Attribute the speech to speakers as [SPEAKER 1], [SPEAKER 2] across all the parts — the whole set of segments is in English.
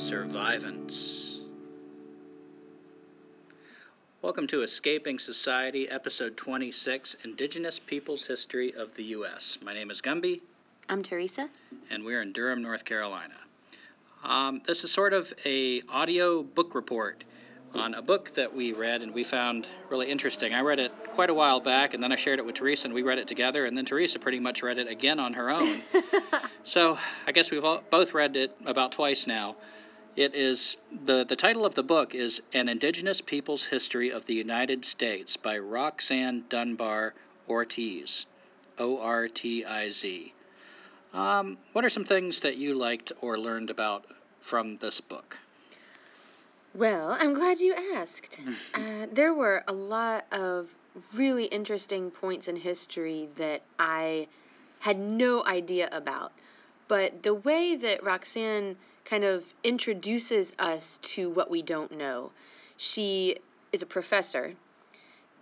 [SPEAKER 1] Survivance. Welcome to Escaping Society, episode 26 Indigenous Peoples History of the U.S. My name is Gumby,
[SPEAKER 2] I'm Teresa.
[SPEAKER 1] and we're in Durham, North Carolina. Um, this is sort of a audio book report on a book that we read and we found really interesting. I read it quite a while back, and then I shared it with Teresa, and we read it together, and then Teresa pretty much read it again on her own. So I guess we've all, both read it about twice now. It is the the title of the book is An Indigenous Peoples History of the United States by Roxanne Dunbar Ortiz, O R T I Z. Um, what are some things that you liked or learned about from this book?
[SPEAKER 2] Well, I'm glad you asked. Uh, there were a lot of really interesting points in history that I had no idea about. But the way that Roxanne kind of introduces us to what we don't know, she is a professor,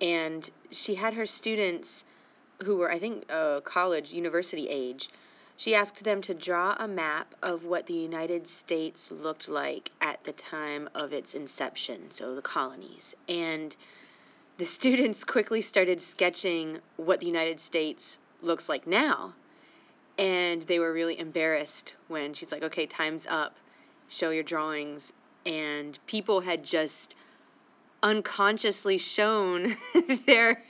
[SPEAKER 2] and she had her students who were, I think, uh, college, university age, she asked them to draw a map of what the United States looked like at the time of its inception, so the colonies. And the students quickly started sketching what the United States looks like now. And they were really embarrassed when she's like, okay, time's up, show your drawings. And people had just unconsciously shown their.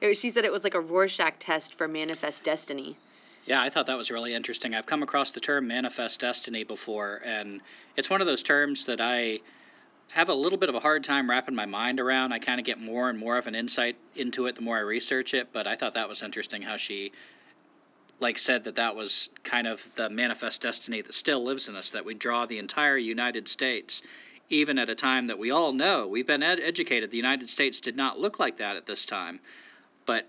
[SPEAKER 2] it- She said it was like a Rorschach test for manifest destiny.
[SPEAKER 1] Yeah, I thought that was really interesting. I've come across the term manifest destiny before, and it's one of those terms that I have a little bit of a hard time wrapping my mind around. I kind of get more and more of an insight into it the more I research it, but I thought that was interesting how she like said that that was kind of the manifest destiny that still lives in us that we draw the entire United States even at a time that we all know we've been ed- educated the United States did not look like that at this time but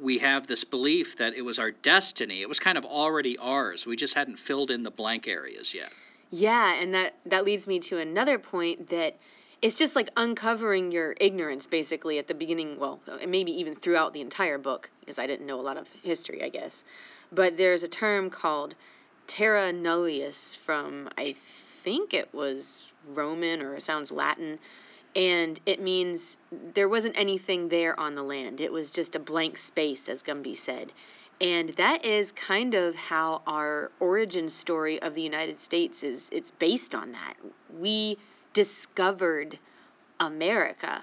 [SPEAKER 1] we have this belief that it was our destiny. It was kind of already ours. We just hadn't filled in the blank areas yet.
[SPEAKER 2] Yeah, and that that leads me to another point that it's just like uncovering your ignorance basically at the beginning, well, maybe even throughout the entire book because I didn't know a lot of history, I guess. But there's a term called terra nullius from I think it was Roman or it sounds Latin and it means there wasn't anything there on the land. It was just a blank space, as Gumby said. And that is kind of how our origin story of the United States is. It's based on that. We discovered America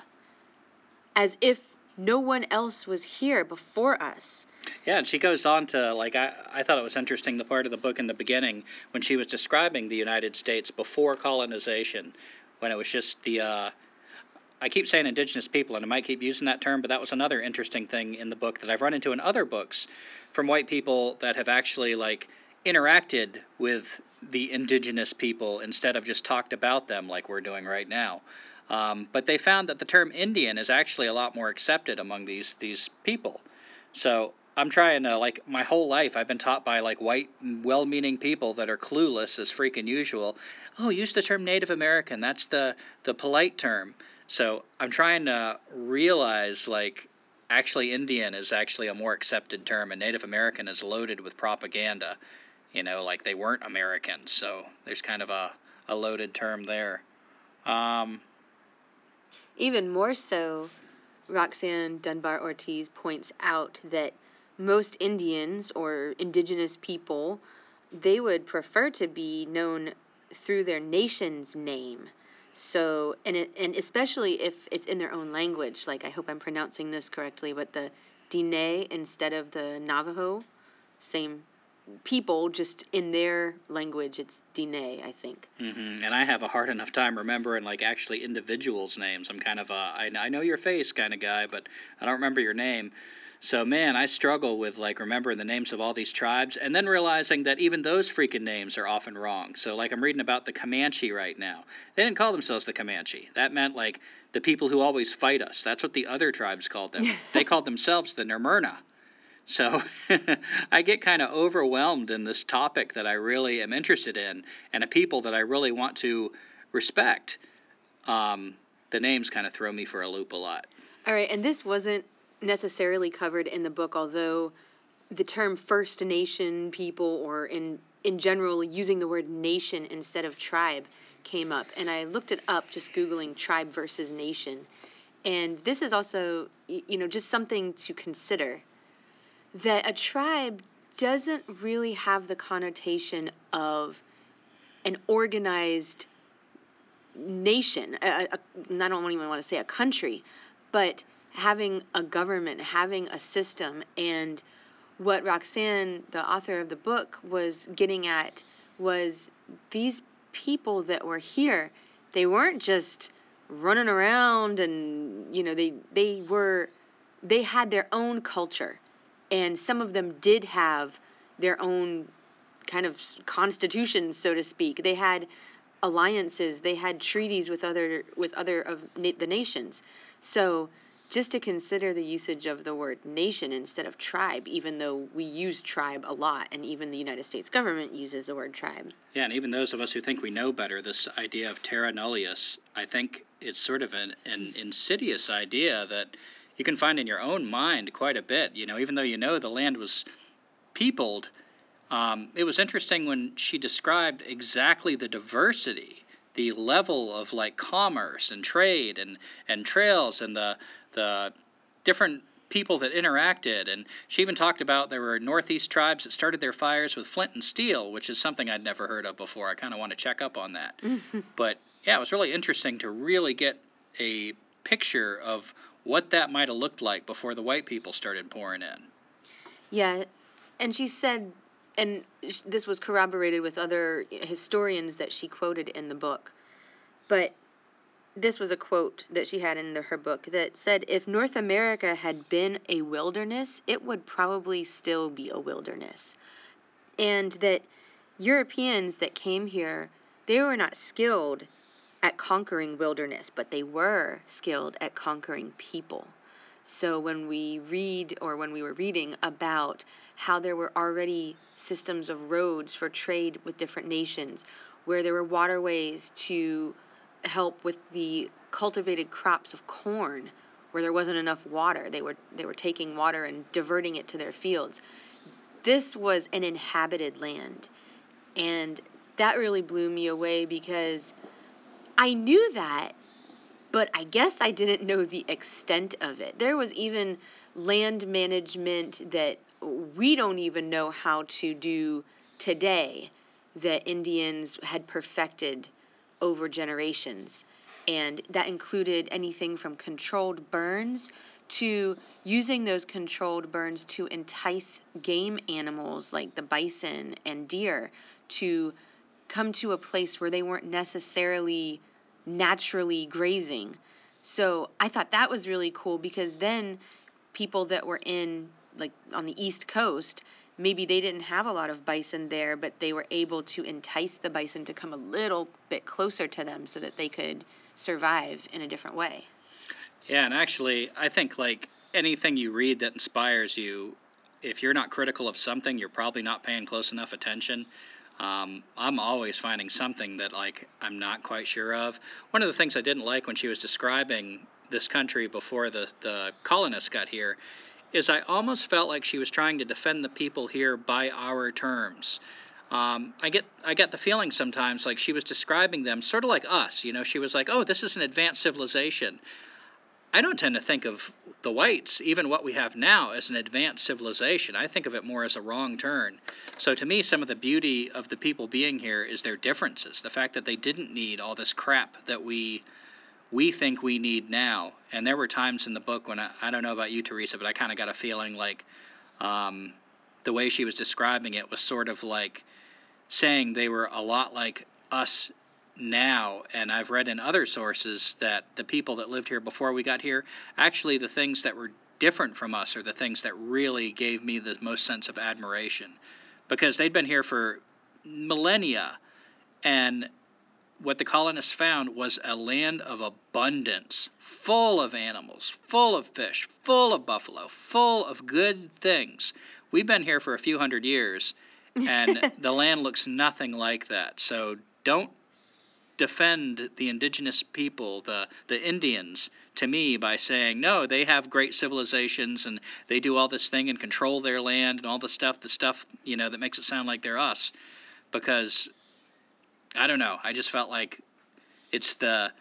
[SPEAKER 2] as if no one else was here before us.
[SPEAKER 1] Yeah, and she goes on to like I, I thought it was interesting the part of the book in the beginning when she was describing the United States before colonization, when it was just the uh, I keep saying indigenous people, and I might keep using that term, but that was another interesting thing in the book that I've run into in other books from white people that have actually like interacted with the indigenous people instead of just talked about them like we're doing right now. Um, but they found that the term Indian is actually a lot more accepted among these these people. So I'm trying to like my whole life I've been taught by like white well-meaning people that are clueless as freaking usual. Oh, use the term Native American. That's the the polite term. So I'm trying to realize like actually Indian is actually a more accepted term and Native American is loaded with propaganda. You know, like they weren't Americans. So there's kind of a, a loaded term there. Um,
[SPEAKER 2] Even more so, Roxanne Dunbar Ortiz points out that most Indians or indigenous people, they would prefer to be known through their nation's name. So, and it, and especially if it's in their own language, like I hope I'm pronouncing this correctly, but the Diné instead of the Navajo, same people, just in their language, it's Diné, I think.
[SPEAKER 1] mm-hmm. And I have a hard enough time remembering like actually individuals' names. I'm kind of a I, I know your face kind of guy, but I don't remember your name. So man, I struggle with like remembering the names of all these tribes and then realizing that even those freaking names are often wrong. So like I'm reading about the Comanche right now. They didn't call themselves the Comanche. That meant like the people who always fight us. That's what the other tribes called them. they called themselves the Nermurna. So I get kind of overwhelmed in this topic that I really am interested in and a people that I really want to respect. Um, the names kind of throw me for a loop a lot.
[SPEAKER 2] All right, and this wasn't necessarily covered in the book, although the term First Nation people, or in in general using the word nation instead of tribe, came up, and I looked it up just googling tribe versus nation, and this is also you know just something to consider that a tribe doesn't really have the connotation of an organized nation. A, a, I don't even want to say a country, but having a government, having a system. And what Roxanne, the author of the book, was getting at was these people that were here, they weren't just running around and you know they they were they had their own culture and some of them did have their own kind of constitutions so to speak they had alliances they had treaties with other with other of na- the nations so just to consider the usage of the word nation instead of tribe, even though we use tribe a lot, and even the United States government uses the word tribe.
[SPEAKER 1] Yeah, and even those of us who think we know better, this idea of terra nullius, I think it's sort of an, an insidious idea that you can find in your own mind quite a bit. You know, even though you know the land was peopled, um, it was interesting when she described exactly the diversity the level of like commerce and trade and and trails and the the different people that interacted and she even talked about there were northeast tribes that started their fires with flint and steel which is something i'd never heard of before i kind of want to check up on that but yeah it was really interesting to really get a picture of what that might have looked like before the white people started pouring in
[SPEAKER 2] yeah and she said and this was corroborated with other historians that she quoted in the book. But this was a quote that she had in the, her book that said if North America had been a wilderness, it would probably still be a wilderness. And that Europeans that came here, they were not skilled at conquering wilderness, but they were skilled at conquering people. So when we read, or when we were reading about how there were already systems of roads for trade with different nations, where there were waterways to help with the cultivated crops of corn, where there wasn't enough water, they were they were taking water and diverting it to their fields. This was an inhabited land, and that really blew me away because I knew that, but I guess I didn't know the extent of it. There was even land management that we don't even know how to do today that Indians had perfected over generations. And that included anything from controlled burns to using those controlled burns to entice game animals like the bison and deer to come to a place where they weren't necessarily naturally grazing. So I thought that was really cool because then people that were in like on the east coast maybe they didn't have a lot of bison there but they were able to entice the bison to come a little bit closer to them so that they could survive in a different way
[SPEAKER 1] yeah and actually i think like anything you read that inspires you if you're not critical of something you're probably not paying close enough attention um, I'm always finding something that like I'm not quite sure of. One of the things I didn't like when she was describing this country before the the colonists got here is I almost felt like she was trying to defend the people here by our terms. Um, I get I get the feeling sometimes like she was describing them sort of like us. You know, she was like, "Oh, this is an advanced civilization." I don't tend to think of the whites, even what we have now, as an advanced civilization. I think of it more as a wrong turn. So to me, some of the beauty of the people being here is their differences. The fact that they didn't need all this crap that we we think we need now. And there were times in the book when I, I don't know about you, Teresa, but I kind of got a feeling like um, the way she was describing it was sort of like saying they were a lot like us now. And I've read in other sources that the people that lived here before we got here, actually, the things that were different from us are the things that really gave me the most sense of admiration because they'd been here for millennia and what the colonists found was a land of abundance, full of animals, full of fish, full of buffalo, full of good things. We've been here for a few hundred years, and the land looks nothing like that. So don't defend the indigenous people, the the Indians, to me by saying no, they have great civilizations and they do all this thing and control their land and all the stuff, the stuff you know that makes it sound like they're us, because I don't know. I just felt like it's the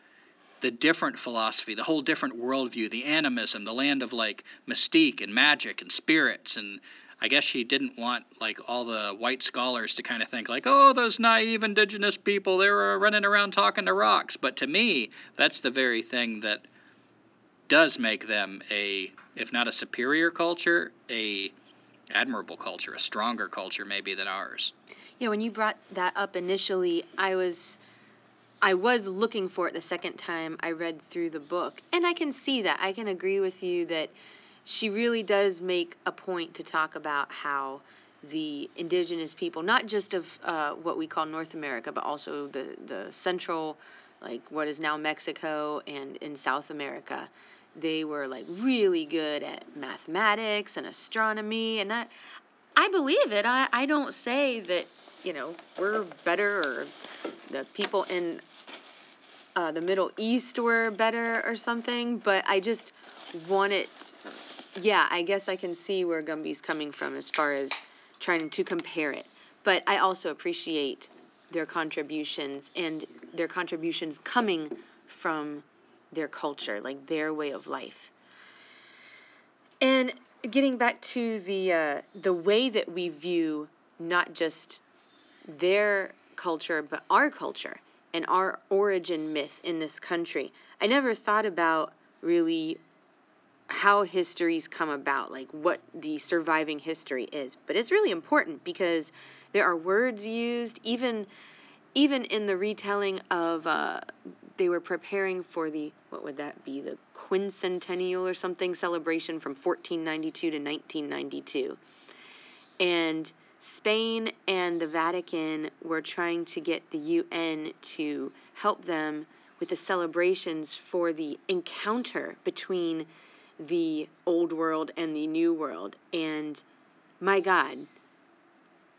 [SPEAKER 1] the different philosophy, the whole different worldview, the animism, the land of like mystique and magic and spirits and I guess she didn't want like all the white scholars to kind of think like, oh, those naive indigenous people, they were uh, running around talking to rocks. But to me, that's the very thing that does make them a, if not a superior culture, a admirable culture, a stronger culture maybe than ours.
[SPEAKER 2] Yeah, when you brought that up initially, I was I was looking for it the second time I read through the book. And I can see that. I can agree with you that she really does make a point to talk about how the indigenous people, not just of uh, what we call North America, but also the, the central, like what is now Mexico and in South America, they were like really good at mathematics and astronomy. And I, I believe it. I, I don't say that you know, we're better or the people in uh, the Middle East were better or something, but I just want it. Yeah, I guess I can see where Gumby's coming from as far as trying to compare it. But I also appreciate their contributions and their contributions coming from their culture, like their way of life. And getting back to the uh, the way that we view not just their culture, but our culture and our origin myth in this country. I never thought about really how histories come about, like what the surviving history is. But it's really important because there are words used, even even in the retelling of uh, they were preparing for the what would that be the quincentennial or something celebration from 1492 to 1992, and Spain and the Vatican were trying to get the UN to help them with the celebrations for the encounter between the old world and the new world. And my God,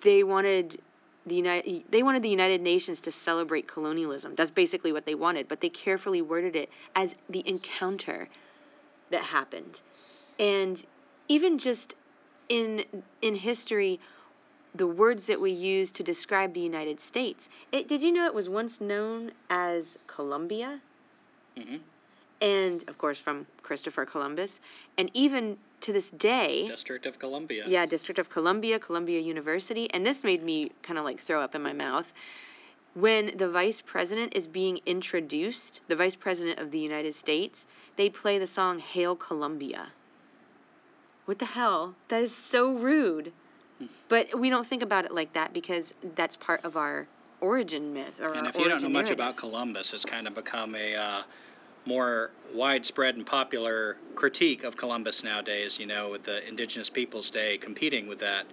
[SPEAKER 2] they wanted the United they wanted the United Nations to celebrate colonialism. That's basically what they wanted, but they carefully worded it as the encounter that happened. And even just in in history the words that we use to describe the United States. It, did you know it was once known as Columbia?
[SPEAKER 1] Mm-hmm.
[SPEAKER 2] And of course, from Christopher Columbus. And even to this day,
[SPEAKER 1] District of Columbia.
[SPEAKER 2] Yeah, District of Columbia, Columbia University. And this made me kind of like throw up in my mouth. When the vice president is being introduced, the vice president of the United States, they play the song Hail Columbia. What the hell? That is so rude. But we don't think about it like that because that's part of our origin myth or
[SPEAKER 1] and if you don't know much about Columbus, it's kind of become a uh, more widespread and popular critique of Columbus nowadays. You know, with the Indigenous Peoples Day competing with that.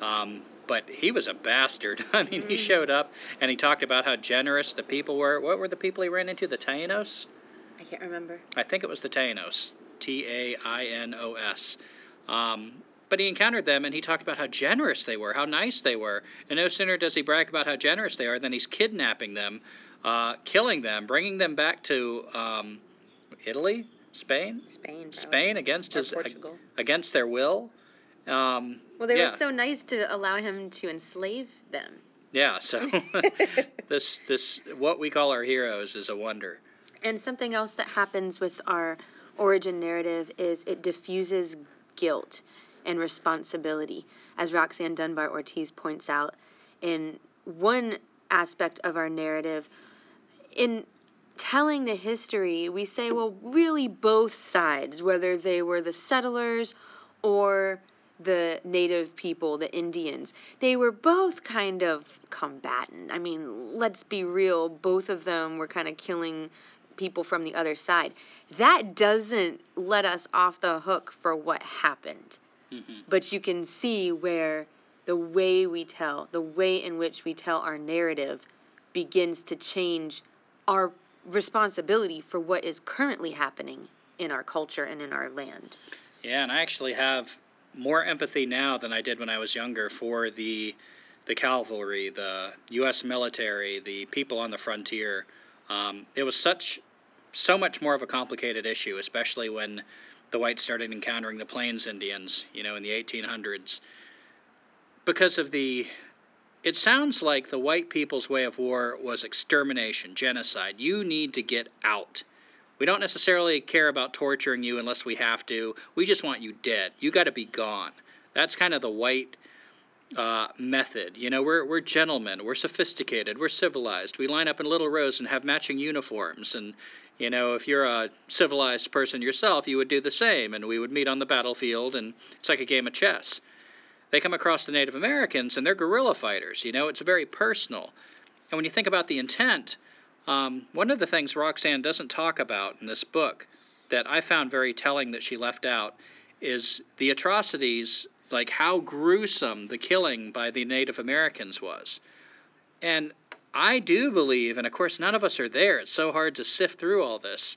[SPEAKER 1] Um, but he was a bastard. I mean, he
[SPEAKER 2] Mm.
[SPEAKER 1] showed up and he talked about how generous the people were. What were the people he ran into? The Taínos?
[SPEAKER 2] I can't remember.
[SPEAKER 1] I think it was the Taínos. T A I N O S. Um, but he encountered them and he talked about how generous they were, how nice they were. And no sooner does he brag about how generous they are than he's kidnapping them, uh, killing them, bringing them back to um, Italy, Spain,
[SPEAKER 2] Spain. probably.
[SPEAKER 1] Spain against
[SPEAKER 2] Or
[SPEAKER 1] his
[SPEAKER 2] Portugal.
[SPEAKER 1] against their will. Um,
[SPEAKER 2] Well, they
[SPEAKER 1] yeah.
[SPEAKER 2] were so nice to allow him to enslave them.
[SPEAKER 1] yeah. So this this what we call our heroes is a wonder.
[SPEAKER 2] And something else that happens with our origin narrative is it diffuses guilt and responsibility. As Roxanne Dunbar Ortiz points out, in one aspect of our narrative, in telling the history, we say, well, really both sides, whether they were the settlers or the native people, the Indians, they were both kind of combatant. I mean, let's be real, both of them were kind of killing people from the other side. That doesn't let us off the hook for what happened. Mm-hmm. But you can see where the way we tell, the way in which we tell our narrative begins to change our responsibility for what is currently happening in our culture and in our land.
[SPEAKER 1] Yeah, and I actually have more empathy now than I did when I was younger for the the cavalry, the U.S. military, the people on the frontier. Um, it was such so much more of a complicated issue, especially when the whites started encountering the Plains Indians, you know, in the 1800s, because of the. It sounds like the white people's way of war was extermination, genocide. You need to get out. We don't necessarily care about torturing you unless we have to. We just want you dead. You got to be gone. That's kind of the white uh, method. You know, we're we're gentlemen, we're sophisticated, we're civilized. We line up in little rows and have matching uniforms. And you know, if you're a civilized person yourself, you would do the same. And we would meet on the battlefield, and it's like a game of chess. They come across the Native Americans, and they're guerrilla fighters. You know, it's very personal. And when you think about the intent, um, one of the things Roxanne doesn't talk about in this book that I found very telling that she left out is the atrocities like how gruesome the killing by the Native Americans was. And I do believe, and of course none of us are there, it's so hard to sift through all this,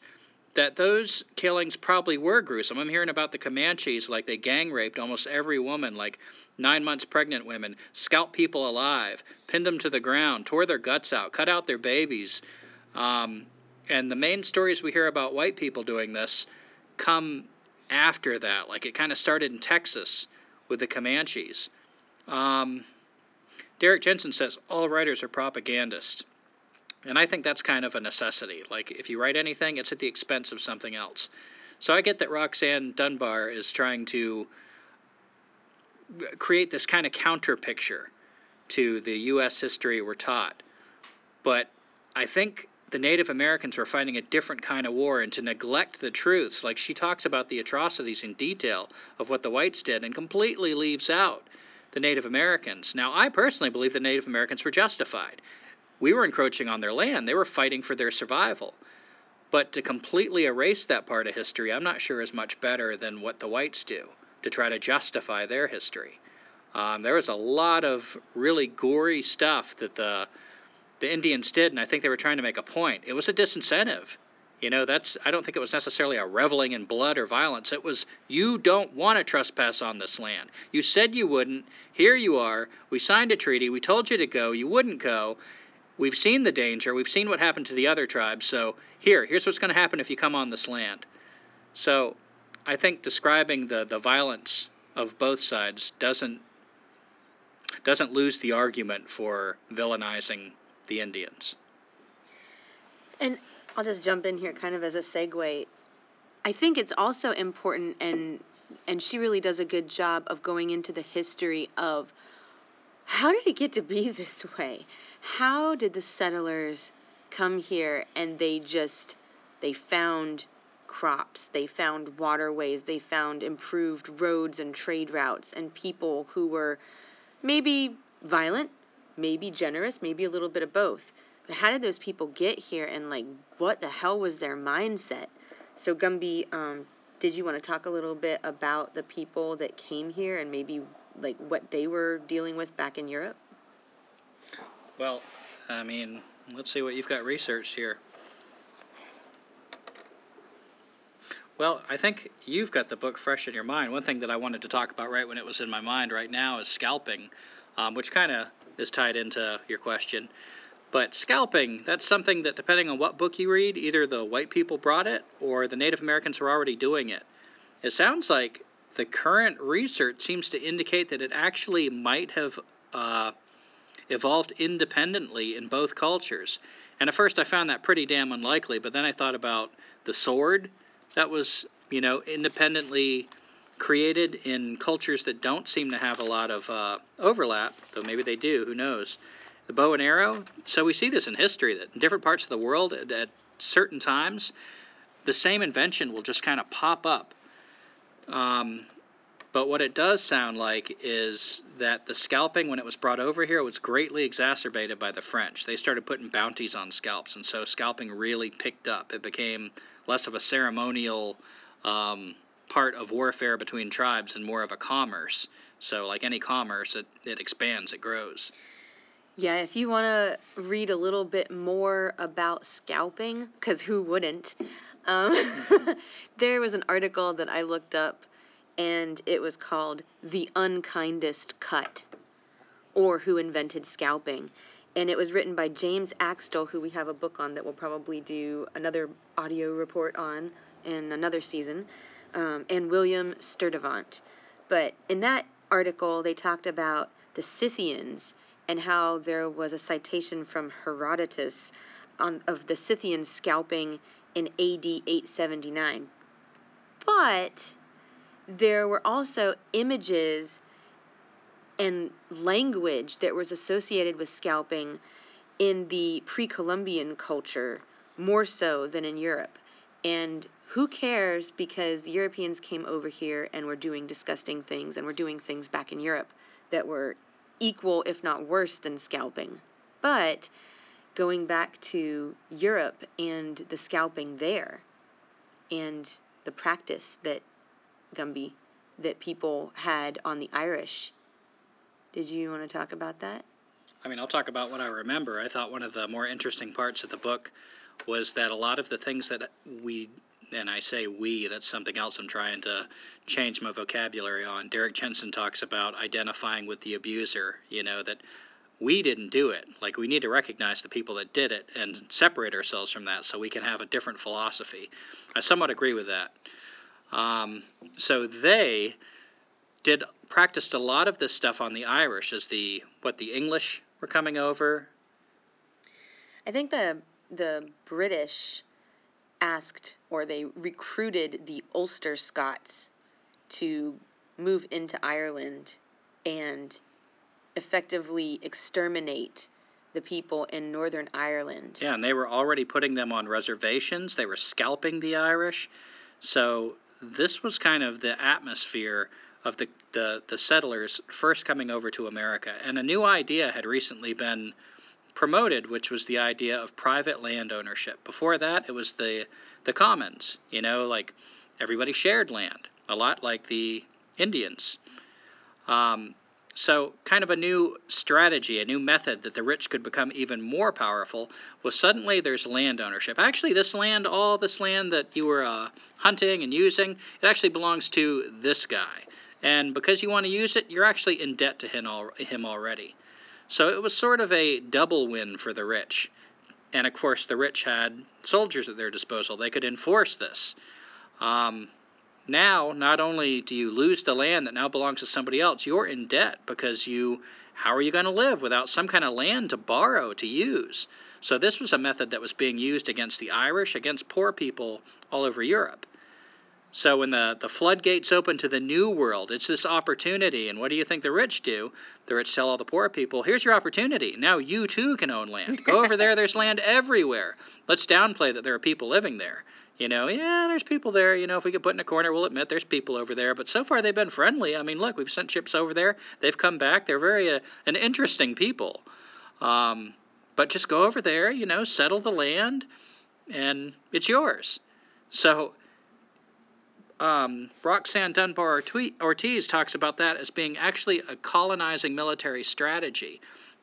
[SPEAKER 1] that those killings probably were gruesome. I'm hearing about the Comanches, like they gang raped almost every woman, like nine months pregnant women, scalped people alive, pinned them to the ground, tore their guts out, cut out their babies. Um, and the main stories we hear about white people doing this come after that. Like it kind of started in Texas with the Comanches. Um, Derrick Jensen says all writers are propagandists. And I think that's kind of a necessity. Like, if you write anything, it's at the expense of something else. So I get that Roxanne Dunbar is trying to create this kind of counter picture to the U.S. history we're taught. But I think the Native Americans were fighting a different kind of war, and to neglect the truths, like she talks about the atrocities in detail of what the whites did, and completely leaves out the Native Americans. Now, I personally believe the Native Americans were justified. We were encroaching on their land, they were fighting for their survival. But to completely erase that part of history, I'm not sure is much better than what the whites do to try to justify their history. Um, there was a lot of really gory stuff that the the Indians did, and I think they were trying to make a point. It was a disincentive. You know, that's I don't think it was necessarily a reveling in blood or violence. It was you don't want to trespass on this land. You said you wouldn't. Here you are. We signed a treaty. We told you to go. You wouldn't go. We've seen the danger. We've seen what happened to the other tribes. So here, here's what's going to happen if you come on this land. So I think describing the the violence of both sides doesn't doesn't lose the argument for villainizing the Indians.
[SPEAKER 2] And I'll just jump in here kind of as a segue. I think it's also important and and she really does a good job of going into the history of how did it get to be this way? How did the settlers come here and they just they found crops, they found waterways, they found improved roads and trade routes and people who were maybe violent, maybe generous, maybe a little bit of both. But how did those people get here and like what the hell was their mindset? So Gumby, um, did you want to talk a little bit about the people that came here and maybe like what they were dealing with back in Europe?
[SPEAKER 1] Well, I mean, let's see what you've got researched here. Well, I think you've got the book fresh in your mind. One thing that I wanted to talk about right when it was in my mind right now is scalping, um, which kind of is tied into your question. But scalping, that's something that, depending on what book you read, either the white people brought it or the Native Americans were already doing it. It sounds like the current research seems to indicate that it actually might have uh, evolved independently in both cultures. And at first I found that pretty damn unlikely, but then I thought about the sword that was, you know, independently created in cultures that don't seem to have a lot of uh, overlap, though maybe they do, who knows. The bow and arrow, so we see this in history that in different parts of the world at, at certain times, the same invention will just kind of pop up. Um, But what it does sound like is that the scalping, when it was brought over here, was greatly exacerbated by the French. They started putting bounties on scalps, and so scalping really picked up. It became less of a ceremonial um, part of warfare between tribes and more of a commerce. So, like any commerce, it, it expands, it grows.
[SPEAKER 2] Yeah, if you want to read a little bit more about scalping, because who wouldn't, um, there was an article that I looked up and it was called The Unkindest Cut, or Who Invented Scalping. And it was written by James Axtell, who we have a book on that we'll probably do another audio report on in another season, um, and William Sturtevant. But in that article, they talked about the Scythians and how there was a citation from Herodotus on, of the Scythians scalping in AD 879. But there were also images and language that was associated with scalping in the pre Columbian culture more so than in Europe. And who cares because Europeans came over here and were doing disgusting things and were doing things back in Europe that were equal, if not worse, than scalping. But going back to Europe and the scalping there and the practice that Gumby that people had on the Irish. Did you want to talk about that?
[SPEAKER 1] I mean, I'll talk about what I remember. I thought one of the more interesting parts of the book was that a lot of the things that we, and I say we, that's something else I'm trying to change my vocabulary on. Derrick Jensen talks about identifying with the abuser, you know, that we didn't do it. Like, we need to recognize the people that did it and separate ourselves from that so we can have a different philosophy. I somewhat agree with that. Um, so they did practiced a lot of this stuff on the Irish as the what the English were coming over.
[SPEAKER 2] I think the the British asked or they recruited the Ulster Scots to move into Ireland and effectively exterminate the people in Northern Ireland.
[SPEAKER 1] Yeah, and they were already putting them on reservations. They were scalping the Irish. So this was kind of the atmosphere of the, the, the settlers first coming over to America. And a new idea had recently been promoted, which was the idea of private land ownership. Before that, it was the the commons. You know, like everybody shared land, a lot like the Indians. Um, so, kind of a new strategy, a new method that the rich could become even more powerful was suddenly there's land ownership. Actually, this land, all this land that you were uh, hunting and using, it actually belongs to this guy. And because you want to use it, you're actually in debt to him, him already. So it was sort of a double win for the rich. And of course, the rich had soldiers at their disposal. They could enforce this. Um, now not only do you lose the land that now belongs to somebody else, you're in debt because you how are you going to live without some kind of land to borrow to use? So this was a method that was being used against the Irish, against poor people all over Europe. So when the, the floodgates open to the new world, it's this opportunity. And what do you think the rich do? The rich tell all the poor people, here's your opportunity. Now you too can own land. Go over there, there's land everywhere. Let's downplay that there are people living there. You know, yeah, there's people there. You know, if we get put in a corner, we'll admit there's people over there. But so far, they've been friendly. I mean, look, we've sent ships over there. They've come back. They're very uh, an interesting people. Um, but just go over there, you know, settle the land, and it's yours. So, um, Roxanne Dunbar Ortiz talks about that as being actually a colonizing military strategy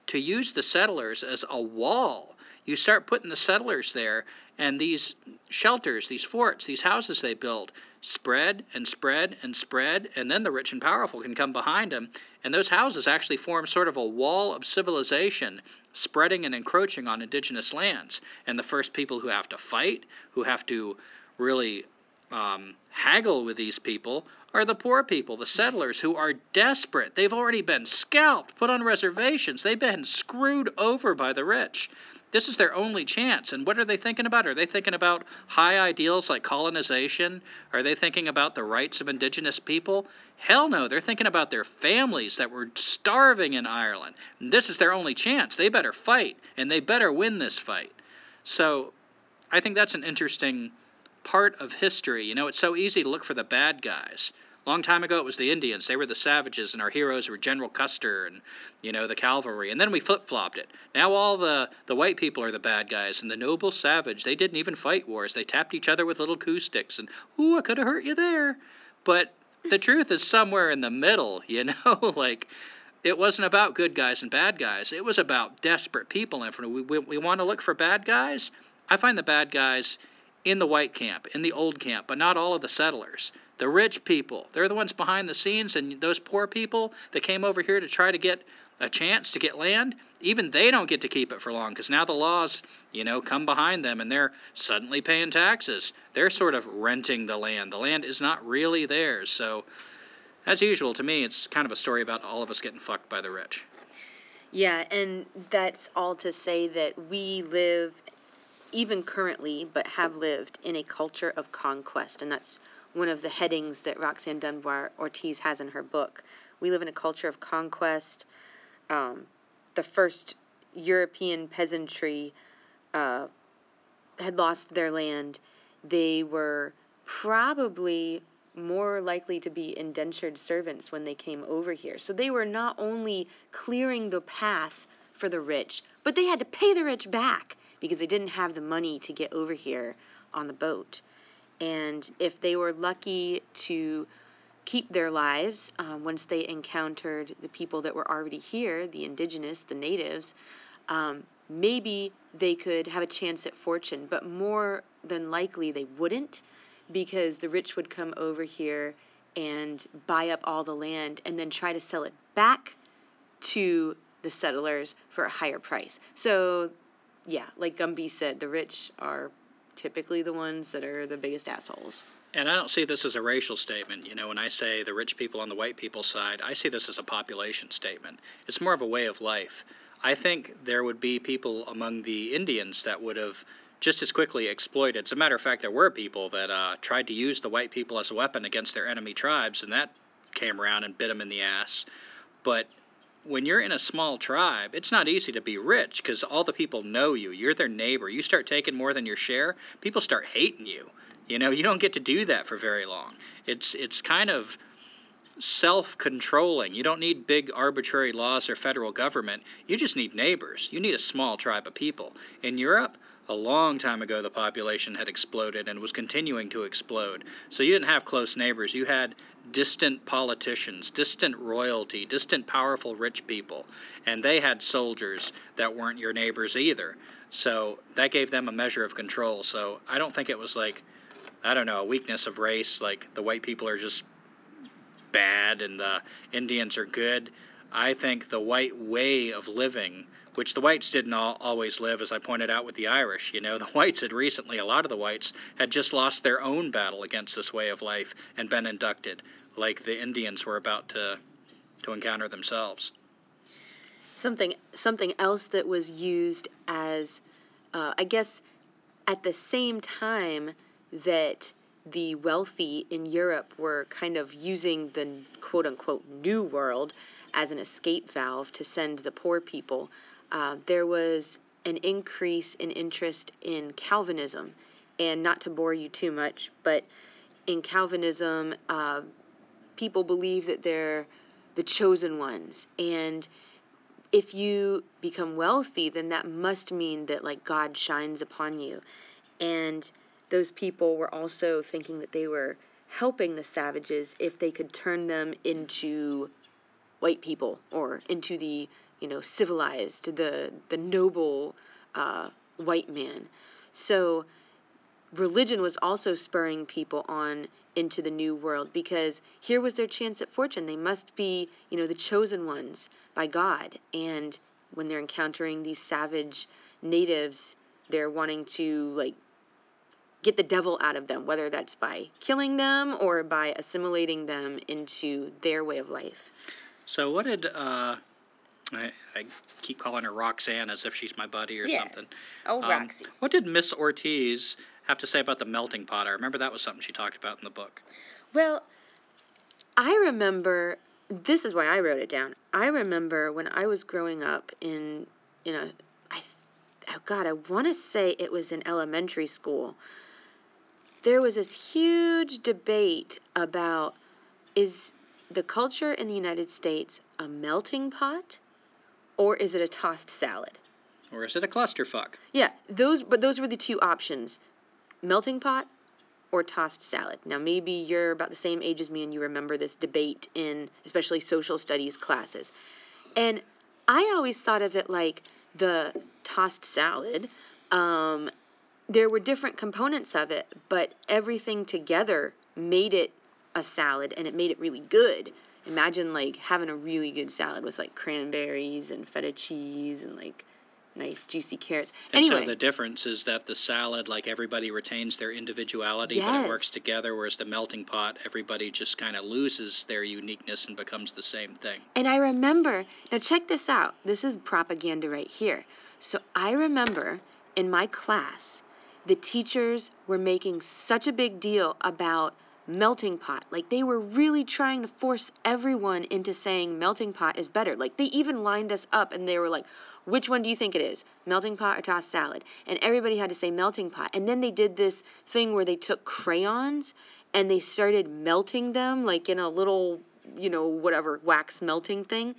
[SPEAKER 1] to use the settlers as a wall. You start putting the settlers there, and these shelters, these forts, these houses they build spread and spread and spread, and then the rich and powerful can come behind them. And those houses actually form sort of a wall of civilization spreading and encroaching on indigenous lands. And the first people who have to fight, who have to really um, haggle with these people, are the poor people, the settlers, who are desperate. They've already been scalped, put on reservations, they've been screwed over by the rich. This is their only chance. And what are they thinking about? Are they thinking about high ideals like colonization? Are they thinking about the rights of indigenous people? Hell no, they're thinking about their families that were starving in Ireland. And this is their only chance. They better fight, and they better win this fight. So I think that's an interesting part of history. You know, it's so easy to look for the bad guys. Long time ago, it was the Indians. They were the savages, and our heroes were General Custer and, you know, the cavalry. And then we flip flopped it. Now all the, the white people are the bad guys, and the noble savage, they didn't even fight wars. They tapped each other with little coup sticks, and, ooh, I could have hurt you there. But the truth is somewhere in the middle, you know? like, it wasn't about good guys and bad guys. It was about desperate people. And if we, we, we want to look for bad guys, I find the bad guys in the white camp, in the old camp, but not all of the settlers. The rich people, they're the ones behind the scenes, and those poor people that came over here to try to get a chance to get land, even they don't get to keep it for long because now the laws, you know, come behind them and they're suddenly paying taxes. They're sort of renting the land. The land is not really theirs. So, as usual, to me, it's kind of a story about all of us getting fucked by the rich.
[SPEAKER 2] Yeah, and that's all to say that we live, even currently, but have lived in a culture of conquest. And that's one of the headings that Roxanne Dunbar Ortiz has in her book. We live in a culture of conquest. Um, the first European peasantry uh, had lost their land. They were probably more likely to be indentured servants when they came over here. So they were not only clearing the path for the rich, but they had to pay the rich back because they didn't have the money to get over here on the boat. And if they were lucky to keep their lives um, once they encountered the people that were already here, the indigenous, the natives, um, maybe they could have a chance at fortune, but more than likely they wouldn't because the rich would come over here and buy up all the land and then try to sell it back to the settlers for a higher price. So, yeah, like Gumby said, the rich are typically the ones that are the biggest assholes.
[SPEAKER 1] And I don't see this as a racial statement. You know, when I say the rich people on the white people's side, I see this as a population statement. It's more of a way of life. I think there would be people among the Indians that would have just as quickly exploited. As a matter of fact, there were people that uh, tried to use the white people as a weapon against their enemy tribes, and that came around and bit them in the ass. But when you're in a small tribe, it's not easy to be rich because all the people know you. You're their neighbor. You start taking more than your share, people start hating you. You know, you don't get to do that for very long. It's it's kind of self-controlling. You don't need big arbitrary laws or federal government. You just need neighbors. You need a small tribe of people. In Europe, a long time ago the population had exploded and was continuing to explode. So you didn't have close neighbors. You had distant politicians, distant royalty, distant powerful rich people, and they had soldiers that weren't your neighbors either. So that gave them a measure of control. So I don't think it was like I don't know, a weakness of race like the white people are just bad and the Indians are good. I think the white way of living which the whites didn't all, always live, as I pointed out with the Irish. You know, the whites had recently, a lot of the whites had just lost their own battle against this way of life and been inducted, like the Indians were about to to encounter themselves.
[SPEAKER 2] Something something else that was used as, uh, I guess, at the same time that the wealthy in Europe were kind of using the quote unquote new world as an escape valve to send the poor people uh, there was an increase in interest in Calvinism. And not to bore you too much, but in Calvinism, uh, people believe that they're the chosen ones. And if you become wealthy, then that must mean that like God shines upon you. And those people were also thinking that they were helping the savages if they could turn them into white people or into the you know, civilized, the the noble uh, white man. So religion was also spurring people on into the new world because here was their chance at fortune. They must be, you know, the chosen ones by God. And when they're encountering these savage natives, they're wanting to like get the devil out of them, whether that's by killing them or by assimilating them into their way of life.
[SPEAKER 1] So, what did uh, I, I keep calling her Roxanne as if she's my buddy or
[SPEAKER 2] yeah.
[SPEAKER 1] something.
[SPEAKER 2] Oh, um, Roxy.
[SPEAKER 1] What did Miss Ortiz have to say about the melting pot? I remember that was something she talked about in the book.
[SPEAKER 2] Well, I remember. This is why I wrote it down. I remember when I was growing up in, you know, I, oh God, I want to say it was in elementary school. There was this huge debate about is the culture in the United States a melting pot or is it a tossed salad?
[SPEAKER 1] Or is it a clusterfuck?
[SPEAKER 2] Yeah, those but those were the two options. Melting pot or tossed salad. Now maybe you're about the same age as me and you remember this debate in especially social studies classes. And I always thought of it like the tossed salad. Um, there were different components of it, but everything together made it a salad and it made it really good. Imagine like having a really good salad with like cranberries and feta cheese and like nice juicy carrots.
[SPEAKER 1] And
[SPEAKER 2] anyway,
[SPEAKER 1] so the difference is that the salad, like everybody retains their individuality, but it works together, whereas the melting pot, everybody just kind of loses their uniqueness and becomes the same thing.
[SPEAKER 2] And I remember, now check this out. This is propaganda right here. So I remember in my class, the teachers were making such a big deal about melting pot. Like they were really trying to force everyone into saying melting pot is better. Like they even lined us up and they were like, which one do you think it is? Melting pot or tossed salad? And everybody had to say melting pot. And then they did this thing where they took crayons and they started melting them like in a little, you know, whatever wax melting thing.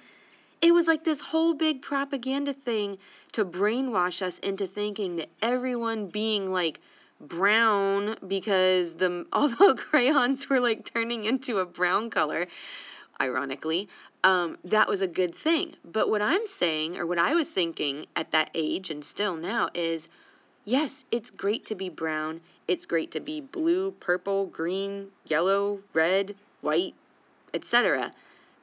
[SPEAKER 2] It was like this whole big propaganda thing to brainwash us into thinking that everyone being like brown because the although crayons were like turning into a brown color, ironically, um, that was a good thing. But what I'm saying, or what I was thinking at that age and still now, is yes, it's great to be brown. It's great to be blue, purple, green, yellow, red, white, etc.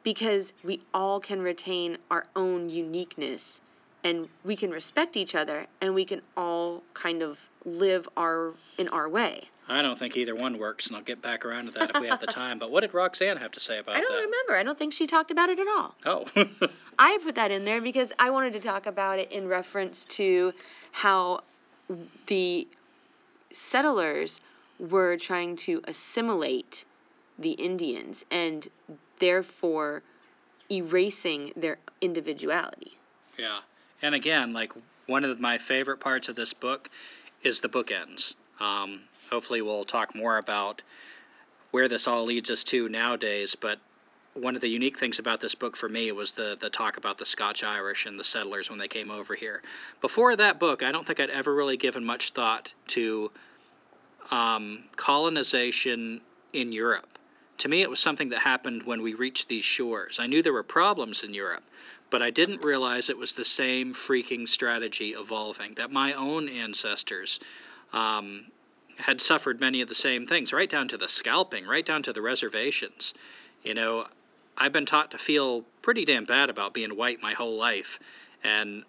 [SPEAKER 2] Because we all can retain our own uniqueness and we can respect each other and we can all kind of live our in our way.
[SPEAKER 1] I don't think either one works, and I'll get back around to that if we have the time. But what did Roxanne have to say about that?
[SPEAKER 2] I don't
[SPEAKER 1] that?
[SPEAKER 2] remember. I don't think she talked about it at all.
[SPEAKER 1] Oh,
[SPEAKER 2] I put that in there because I wanted to talk about it in reference to how the settlers were trying to assimilate the Indians and therefore erasing their individuality.
[SPEAKER 1] yeah. And again, like one of my favorite parts of this book is the bookends. Um, hopefully, we'll talk more about where this all leads us to nowadays. But one of the unique things about this book for me was the the talk about the Scotch Irish and the settlers when they came over here. Before that book, I don't think I'd ever really given much thought to um, colonization in Europe. To me, it was something that happened when we reached these shores. I knew there were problems in Europe, but I didn't realize it was the same freaking strategy evolving. That my own ancestors um, had suffered many of the same things, right down to the scalping, right down to the reservations. You know, I've been taught to feel pretty damn bad about being white my whole life, and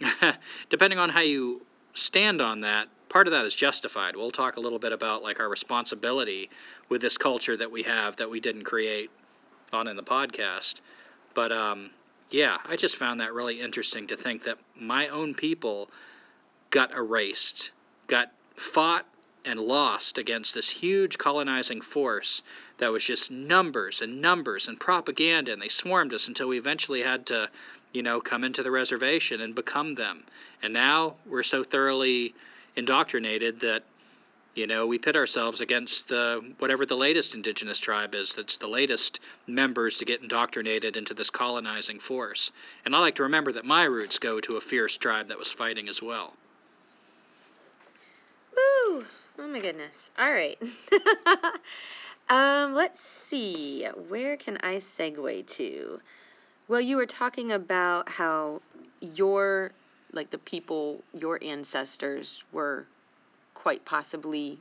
[SPEAKER 1] depending on how you stand on that, part of that is justified. We'll talk a little bit about like our responsibility with this culture that we have that we didn't create on in the podcast. But um, yeah, I just found that really interesting to think that my own people got erased, got fought and lost against this huge colonizing force that was just numbers and numbers and propaganda, and they swarmed us until we eventually had to, you know, come into the reservation and become them. And now we're so thoroughly indoctrinated that, you know, we pit ourselves against the whatever the latest indigenous tribe is that's the latest members to get indoctrinated into this colonizing force. And I like to remember that my roots go to a fierce tribe that was fighting as well.
[SPEAKER 2] Woo! Oh my goodness. All right. um, let's see. Where can I segue to? Well, you were talking about how your, like the people, your ancestors were quite possibly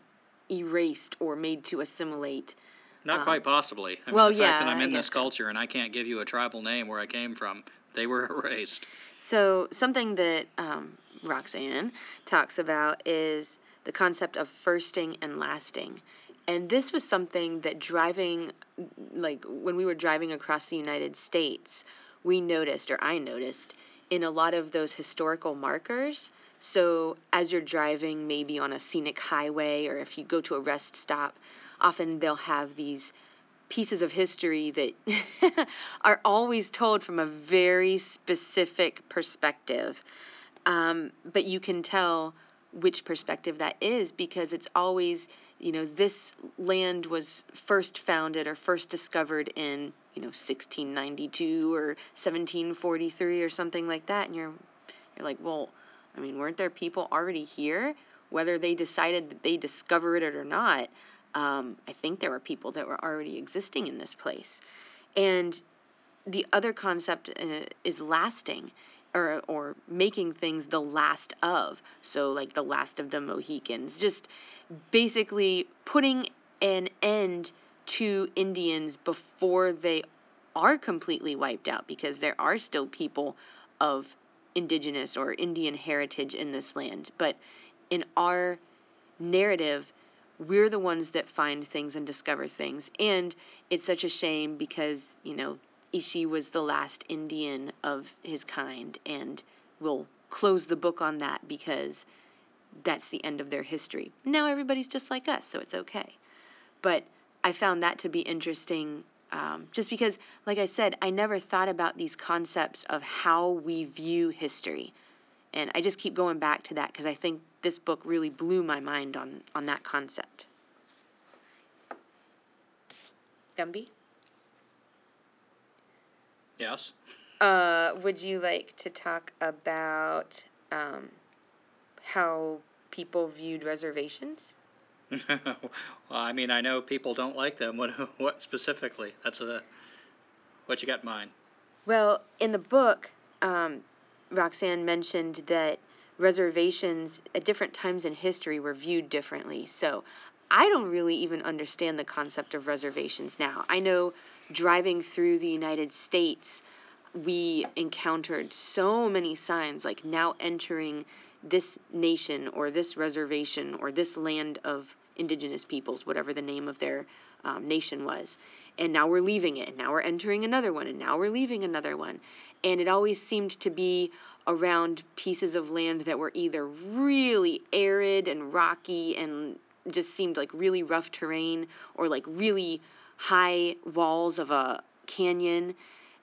[SPEAKER 2] erased or made to assimilate.
[SPEAKER 1] Not
[SPEAKER 2] Um,
[SPEAKER 1] quite possibly. I mean,
[SPEAKER 2] well,
[SPEAKER 1] the fact
[SPEAKER 2] yeah,
[SPEAKER 1] that I'm in this
[SPEAKER 2] so.
[SPEAKER 1] culture and I can't give you a tribal name where I came from, they were erased.
[SPEAKER 2] So, something that um, Roxanne talks about is the concept of firsting and lasting. And this was something that driving, like when we were driving across the United States, we noticed, or I noticed, in a lot of those historical markers. So, as you're driving maybe on a scenic highway, or if you go to a rest stop, often they'll have these pieces of history that are always told from a very specific perspective. Um, but you can tell which perspective that is because it's always you know, this land was first founded or first discovered in, you know, 1692 or 1743 or something like that. And you're, you're like, well, I mean, weren't there people already here? Whether they decided that they discovered it or not, um, I think there were people that were already existing in this place. And the other concept uh, is lasting or or making things the last of so like the last of the mohicans just basically putting an end to indians before they are completely wiped out because there are still people of indigenous or indian heritage in this land but in our narrative we're the ones that find things and discover things and it's such a shame because you know Ishi was the last Indian of his kind, and we'll close the book on that because that's the end of their history. Now everybody's just like us, so it's okay. But I found that to be interesting um, just because, like I said, I never thought about these concepts of how we view history. And I just keep going back to that because I think this book really blew my mind on, on that concept. Gumby?
[SPEAKER 1] Yes.
[SPEAKER 2] Uh, would you like to talk about um, how people viewed reservations?
[SPEAKER 1] well, I mean, I know people don't like them. What, what specifically? That's a what you got in mind?
[SPEAKER 2] Well, in the book, um, Roxanne mentioned that reservations at different times in history were viewed differently. So I don't really even understand the concept of reservations now. I know driving through the United States, we encountered so many signs like now entering this nation or this reservation or this land of indigenous peoples, whatever the name of their um, nation was. And now we're leaving it, and now we're entering another one, and now we're leaving another one. And it always seemed to be around pieces of land that were either really arid and rocky and just seemed like really rough terrain or like really high walls of a canyon,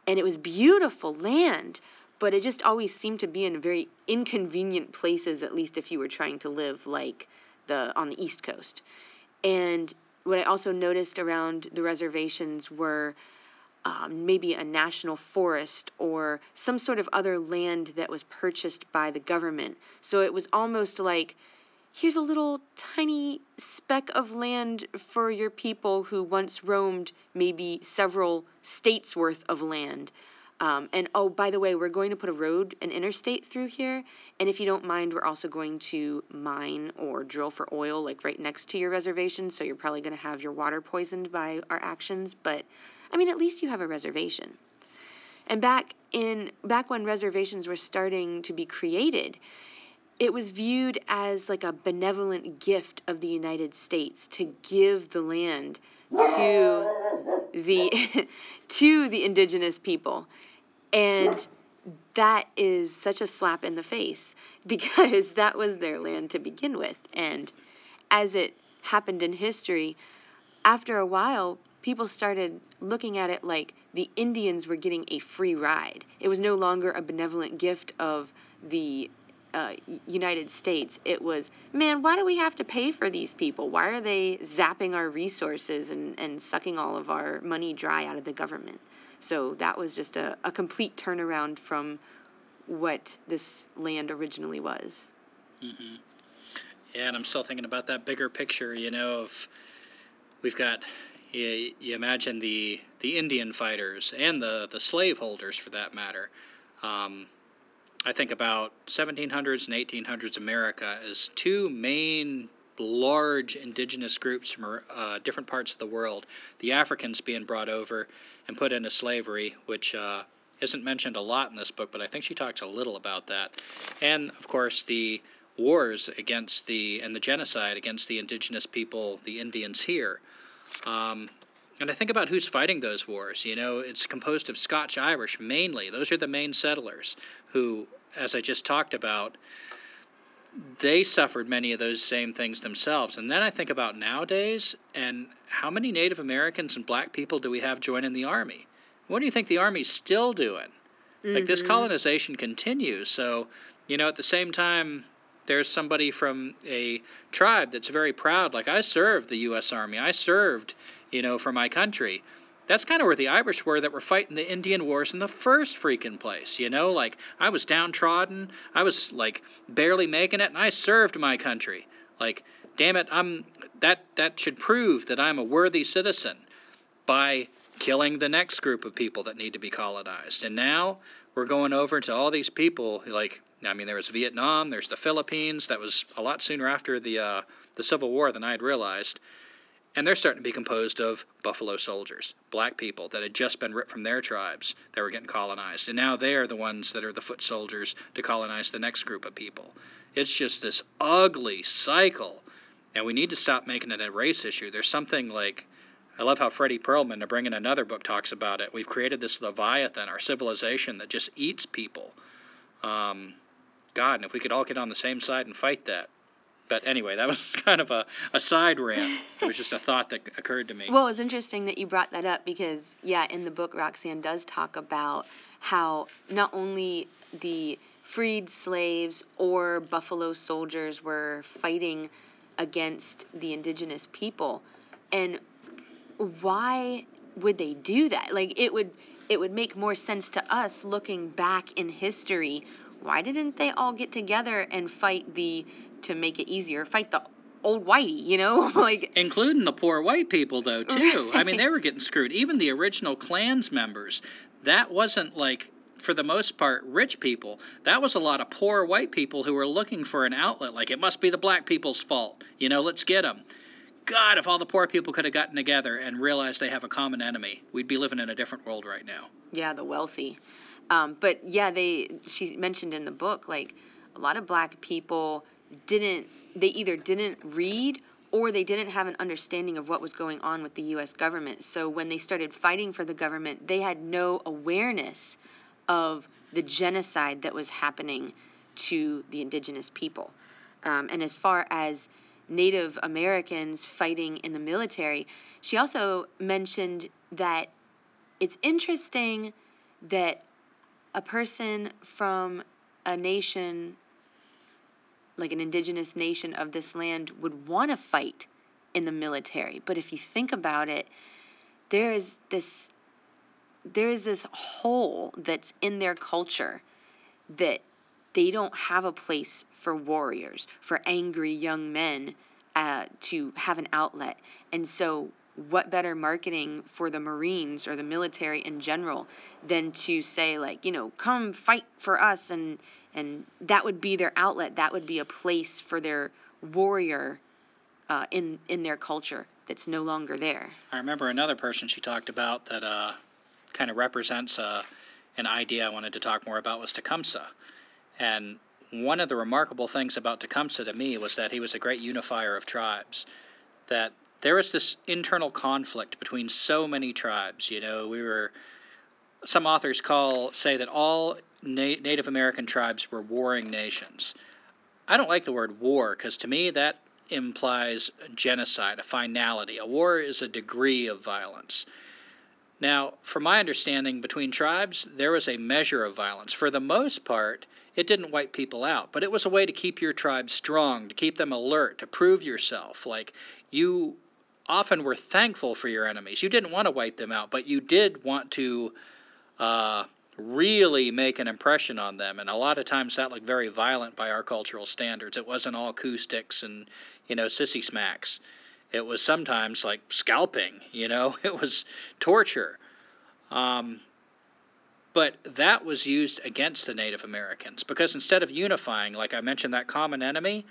[SPEAKER 2] and it was beautiful land, but it just always seemed to be in very inconvenient places, at least if you were trying to live like the on the East Coast. And what I also noticed around the reservations were um, maybe a national forest or some sort of other land that was purchased by the government. So it was almost like here's a little tiny speck of land for your people who once roamed maybe several states worth of land. Um, and oh, by the way, we're going to put a road, an interstate through here. And if you don't mind, we're also going to mine or drill for oil, like right next to your reservation. So you're probably going to have your water poisoned by our actions. But I mean, at least you have a reservation. And back in back when reservations were starting to be created, it was viewed as like a benevolent gift of the United States to give the land to the to the indigenous people. And that is such a slap in the face because that was their land to begin with. And as it happened in history, after a while, people started looking at it like the Indians were getting a free ride. It was no longer a benevolent gift of the uh, United States, it was, man, why do we have to pay for these people? Why are they zapping our resources and, and sucking all of our money dry out of the government? So that was just a, a complete turnaround from what this land originally was.
[SPEAKER 1] Mm-hmm. Yeah, and I'm still thinking about that bigger picture, you know, of we've got you, you imagine the the Indian fighters and the the slaveholders for that matter. Um, I think about 1700s and 1800s America as two main large indigenous groups from uh, different parts of the world. The Africans being brought over and put into slavery, which uh, isn't mentioned a lot in this book, but I think she talks a little about that. And of course, the wars against the and the genocide against the indigenous people, the Indians here. Um, and I think about who's fighting those wars. You know, it's composed of Scotch Irish mainly. Those are the main settlers who, as I just talked about, they suffered many of those same things themselves. And then I think about nowadays and how many Native Americans and black people do we have joining the Army? What do you think the Army's still doing? Mm-hmm. Like this mm-hmm. colonization continues. So, you know, at the same time, there's somebody from a tribe that's very proud, like I served the U.S. Army, I served, you know, for my country. That's kind of where the Irish were that were fighting the Indian Wars in the first freaking place, you know? Like, I was downtrodden, I was, like, barely making it, and I served my country. Like, damn it, I'm that that should prove that I'm a worthy citizen by killing the next group of people that need to be colonized. And now we're going over to all these people like I mean there was Vietnam, there's the Philippines, that was a lot sooner after the uh, the Civil War than I had realized. And they're starting to be composed of buffalo soldiers, black people that had just been ripped from their tribes that were getting colonized. And now they are the ones that are the foot soldiers to colonize the next group of people. It's just this ugly cycle. And we need to stop making it a race issue. There's something like I love how Fredy Perlman, to bring in another book, talks about it. We've created this leviathan, our civilization, that just eats people. Um, God, and if we could all get on the same side and fight that. But anyway, that was kind of a, a side rant. It was just a thought that occurred to me.
[SPEAKER 2] Well, it's interesting that you brought that up because, yeah, in the book, Roxanne does talk about how not only the freed slaves or buffalo soldiers were fighting against the indigenous people. And why would they do that? Like it would it would make more sense to us looking back in history. Why didn't they all get together and fight the to make it easier, fight the old whitey, you know, like
[SPEAKER 1] including the poor white people though too. Right. I mean, they were getting screwed. Even the original Klan's members, that wasn't like for the most part rich people. That was a lot of poor white people who were looking for an outlet. Like it must be the black people's fault, you know. Let's get them. God, if all the poor people could have gotten together and realized they have a common enemy, we'd be living in a different world right now.
[SPEAKER 2] Yeah, the wealthy. Um, but yeah, they she mentioned in the book like a lot of black people didn't they either didn't read or they didn't have an understanding of what was going on with the US government. So when they started fighting for the government, they had no awareness of the genocide that was happening to the indigenous people. Um, and as far as Native Americans fighting in the military, she also mentioned that it's interesting that a person from a nation, like an indigenous nation of this land, would want to fight in the military. But if you think about it, there is this there is this hole that's in their culture that they don't have a place for warriors, for angry young men uh, to have an outlet. And so, what better marketing for the Marines or the military in general than to say like, you know, come fight for us and and that would be their outlet. That would be a place for their warrior uh, in in their culture that's no longer there.
[SPEAKER 1] I remember another person she talked about that uh, kind of represents uh, an idea I wanted to talk more about was Tecumseh. And one of the remarkable things about Tecumseh to me was that he was a great unifier of tribes. That there was this internal conflict between so many tribes. You know, we were some authors call say that all Na- Native American tribes were warring nations. I don't like the word war because to me that implies genocide, a finality. A war is a degree of violence. Now, from my understanding, between tribes, there was a measure of violence. For the most part, it didn't wipe people out, but it was a way to keep your tribe strong, to keep them alert, to prove yourself. Like, you often were thankful for your enemies. You didn't want to wipe them out, but you did want to uh, really make an impression on them. And a lot of times that looked very violent by our cultural standards. It wasn't all coup sticks and, you know, sissy smacks. It was sometimes like scalping, you know, it was torture. Um, but that was used against the Native Americans because instead of unifying, like I mentioned, that common enemy,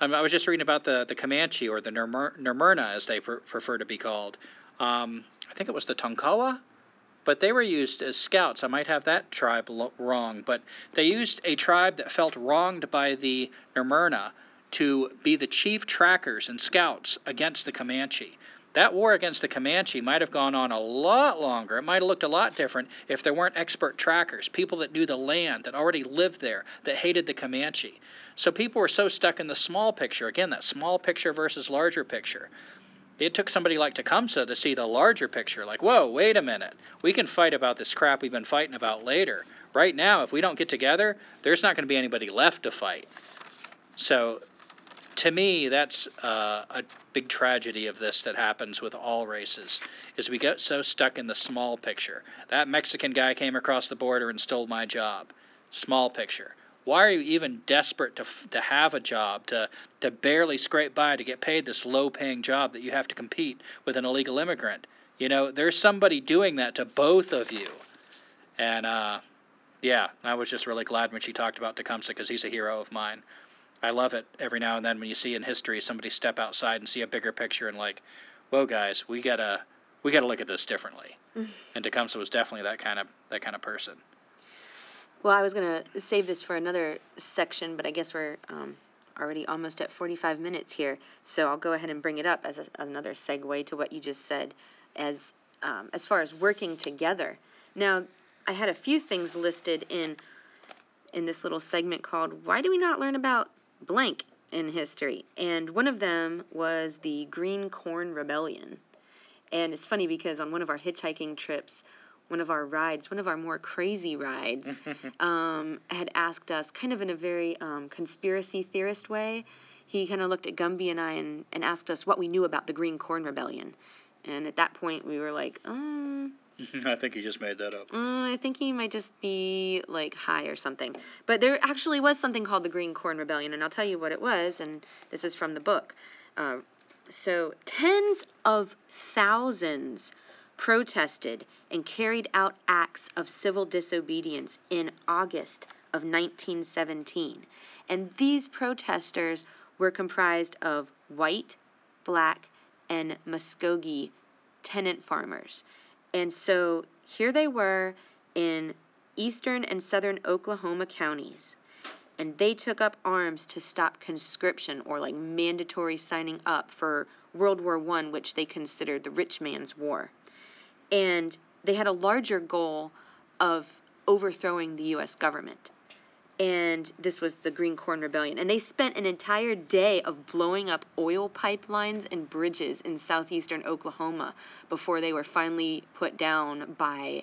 [SPEAKER 1] um, I was just reading about the, the Comanche or the Nermerna, as they per- prefer to be called. Um, I think it was the Tonkawa, but they were used as scouts. I might have that tribe wrong, but they used a tribe that felt wronged by the Nermerna to be the chief trackers and scouts against the Comanche. That war against the Comanche might have gone on a lot longer. It might have looked a lot different if there weren't expert trackers, people that knew the land, that already lived there, that hated the Comanche. So people were so stuck in the small picture, again, that small picture versus larger picture. It took somebody like Tecumseh to see the larger picture, like, whoa, wait a minute. We can fight about this crap we've been fighting about later. Right now, if we don't get together, there's not going to be anybody left to fight. So, to me, that's uh, a big tragedy of this that happens with all races. Is we get so stuck in the small picture. That Mexican guy came across the border and stole my job. Small picture. Why are you even desperate to to have a job to to barely scrape by to get paid this low-paying job that you have to compete with an illegal immigrant? You know, there's somebody doing that to both of you. And uh, yeah, I was just really glad when she talked about Tecumseh because he's a hero of mine. I love it every now and then when you see in history somebody step outside and see a bigger picture and like, whoa guys, we gotta we gotta look at this differently. and Tecumseh was definitely that kind of that kind of person.
[SPEAKER 2] Well, I was gonna save this for another section, but I guess we're um, already almost at 45 minutes here, so I'll go ahead and bring it up as a, another segue to what you just said, as um, as far as working together. Now, I had a few things listed in in this little segment called "Why Do We Not Learn About Blank in History?" and one of them was the Green Corn Rebellion. And it's funny because on one of our hitchhiking trips, one of our rides, one of our more crazy rides, um, had asked us, kind of in a very um, conspiracy theorist way, he kind of looked at Gumby and I and, and asked us what we knew about the Green Corn Rebellion. And at that point, we were like, um,
[SPEAKER 1] I think he just made that up.
[SPEAKER 2] Uh, I think he might just be like high or something. But there actually was something called the Green Corn Rebellion, and I'll tell you what it was, and this is from the book. Uh, so, tens of thousands protested and carried out acts of civil disobedience in August of 1917. And these protesters were comprised of white, black, and Muskogee tenant farmers. And so here they were in eastern and southern Oklahoma counties. And they took up arms to stop conscription or like mandatory signing up for World War I, which they considered the rich man's war. And they had a larger goal of overthrowing the U.S. government. And this was the Green Corn Rebellion. And they spent an entire day of blowing up oil pipelines and bridges in southeastern Oklahoma before they were finally put down by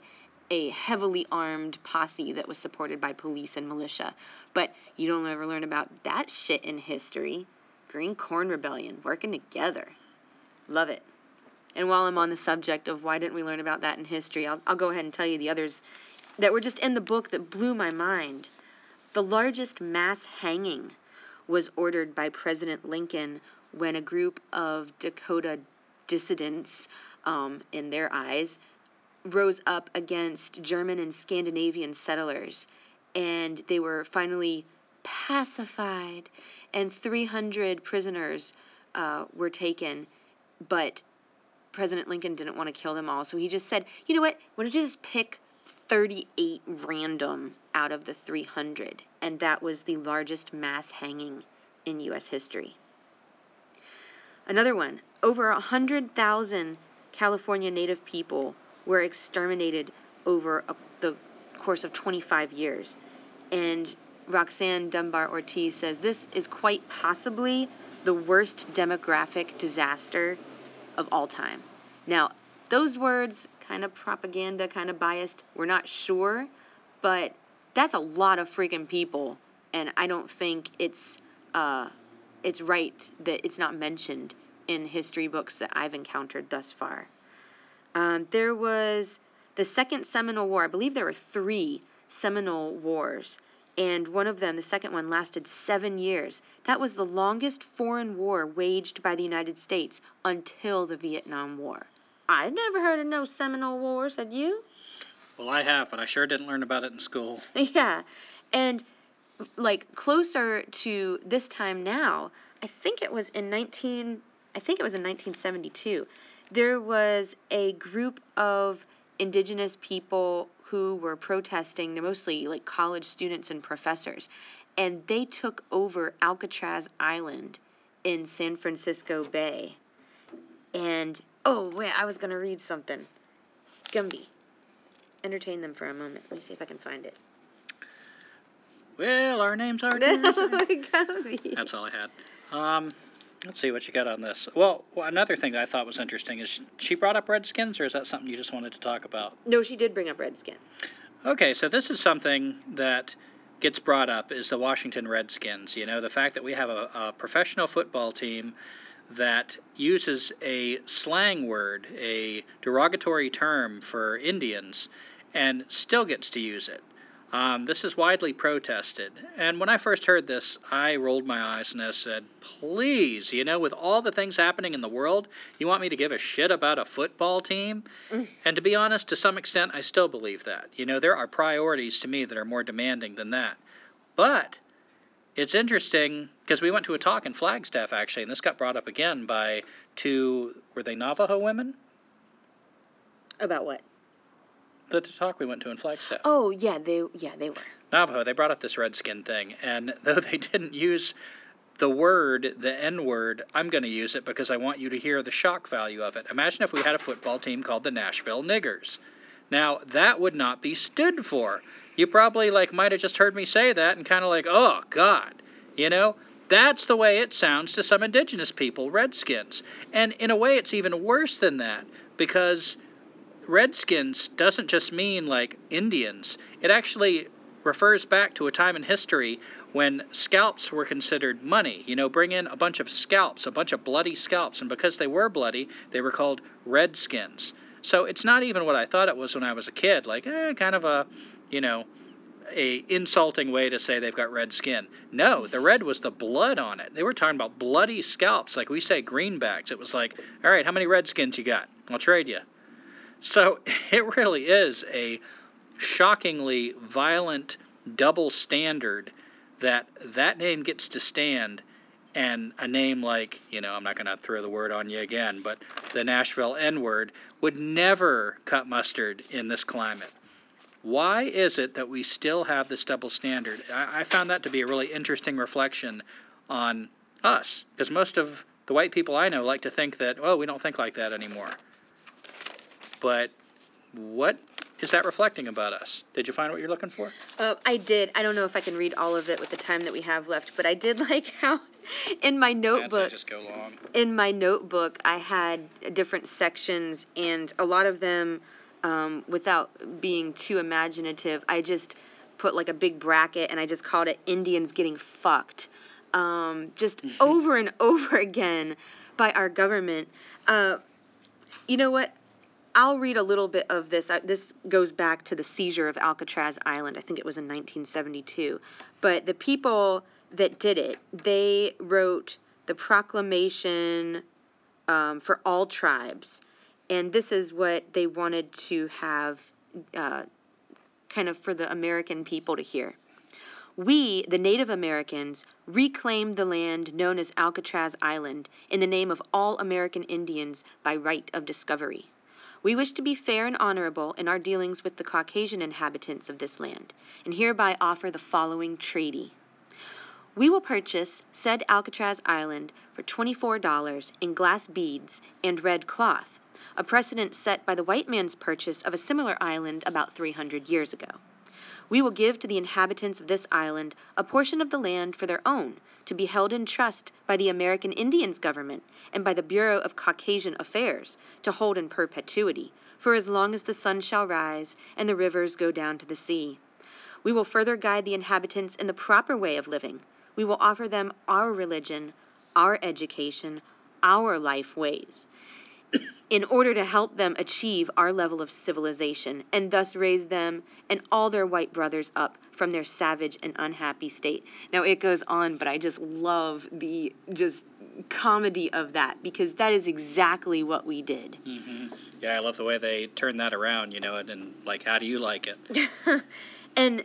[SPEAKER 2] a heavily armed posse that was supported by police and militia. But you don't ever learn about that shit in history. Green Corn Rebellion, working together. Love it. And while I'm on the subject of why didn't we learn about that in history, I'll, I'll go ahead and tell you the others that were just in the book that blew my mind. The largest mass hanging was ordered by President Lincoln when a group of Dakota dissidents, um, in their eyes, rose up against German and Scandinavian settlers. And they were finally pacified, and 300 prisoners uh, were taken. But President Lincoln didn't want to kill them all, so he just said, you know what, why don't you just pick 38 random out of the 300? And that was the largest mass hanging in U.S. history. Another one over 100,000 California Native people were exterminated over a, the course of 25 years. And Roxanne Dunbar Ortiz says this is quite possibly the worst demographic disaster of all time. Now, those words, kind of propaganda, kind of biased, we're not sure, but that's a lot of freaking people, and I don't think it's uh, it's right that it's not mentioned in history books that I've encountered thus far. Um, there was the Second Seminole War. I believe there were three Seminole Wars, and one of them, the second one, lasted seven years. That was the longest foreign war waged by the United States until the Vietnam War. I'd never heard of no Seminole Wars, had you?
[SPEAKER 1] Well, I have, but I sure didn't learn about it in school.
[SPEAKER 2] Yeah, and like closer to this time now, I think it was in 19. I think it was in 1972. There was a group of indigenous people who were protesting. They're mostly like college students and professors. And they took over Alcatraz Island in San Francisco Bay. And, oh, wait, I was going to read something. Gumby. Entertain them for a moment. Let me see if I can find it.
[SPEAKER 1] Well, our names are.
[SPEAKER 2] Gumby.
[SPEAKER 1] That's all I had. Um, let's see what you got on this. Well, well, another thing that I thought was interesting is she brought up Redskins, or is that something you just wanted to talk about?
[SPEAKER 2] No, she did bring up Redskin.
[SPEAKER 1] Okay, so this is something that gets brought up is the Washington Redskins. You know, the fact that we have a, a professional football team that uses a slang word, a derogatory term for Indians, and still gets to use it. Um, this is widely protested. And when I first heard this, I rolled my eyes and I said, please, you know, with all the things happening in the world, you want me to give a shit about a football team? Mm. And to be honest, to some extent, I still believe that. You know, there are priorities to me that are more demanding than that. But it's interesting because we went to a talk in Flagstaff, actually, and this got brought up again by two, were they Navajo women?
[SPEAKER 2] About what?
[SPEAKER 1] The talk we went to in Flagstaff.
[SPEAKER 2] Oh yeah, they yeah they were.
[SPEAKER 1] Navajo. They brought up this redskin thing, and though they didn't use the word, the N word, I'm going to use it because I want you to hear the shock value of it. Imagine if we had a football team called the Nashville Niggers. Now that would not be stood for. You probably like might have just heard me say that and kind of like, oh God, you know. That's the way it sounds to some indigenous people, Redskins. And in a way, it's even worse than that because Redskins doesn't just mean like Indians. It actually refers back to a time in history when scalps were considered money. You know, bring in a bunch of scalps, a bunch of bloody scalps, and because they were bloody, they were called redskins. So it's not even what I thought it was when I was a kid, like eh, kind of a, you know, a insulting way to say they've got red skin. No, the red was the blood on it. They were talking about bloody scalps, like we say greenbacks. It was like, all right, how many redskins you got? I'll trade you. So it really is a shockingly violent double standard that that name gets to stand and a name like, you know, I'm not going to throw the word on you again, but the Nashville N word would never cut mustard in this climate. Why is it that we still have this double standard? I, I found that to be a really interesting reflection on us, because most of the white people I know like to think that, oh, we don't think like that anymore but what is that reflecting about us? Did you find what you're looking for?
[SPEAKER 2] Uh, I did. I don't know if I can read all of it with the time that we have left, but I did like how in my notebook
[SPEAKER 1] just go long.
[SPEAKER 2] in my notebook I had different sections and a lot of them um, without being too imaginative I just put like a big bracket and I just called it Indians getting fucked um, just over and over again by our government uh, you know what I'll read a little bit of this. This goes back to the seizure of Alcatraz Island. I think it was in 1972. But the people that did it, they wrote the proclamation um, for all tribes. And this is what they wanted to have uh, kind of for the American people to hear. We, the Native Americans, reclaim the land known as Alcatraz Island in the name of all American Indians by right of discovery. We wish to be fair and honorable in our dealings with the Caucasian inhabitants of this land, and hereby offer the following treaty. We will purchase said Alcatraz Island for $24 in glass beads and red cloth, a precedent set by the white man's purchase of a similar island about 300 years ago. We will give to the inhabitants of this island a portion of the land for their own, to be held in trust by the American Indians Government and by the Bureau of Caucasian Affairs to hold in perpetuity, for as long as the sun shall rise and the rivers go down to the sea. We will further guide the inhabitants in the proper way of living. We will offer them our religion, our education, our life ways in order to help them achieve our level of civilization and thus raise them and all their white brothers up from their savage and unhappy state. Now it goes on, but I just love the just comedy of that because that is exactly what we did.
[SPEAKER 1] Mm-hmm. Yeah, I love the way they turn that around, you know, and, and like, how do you like it?
[SPEAKER 2] and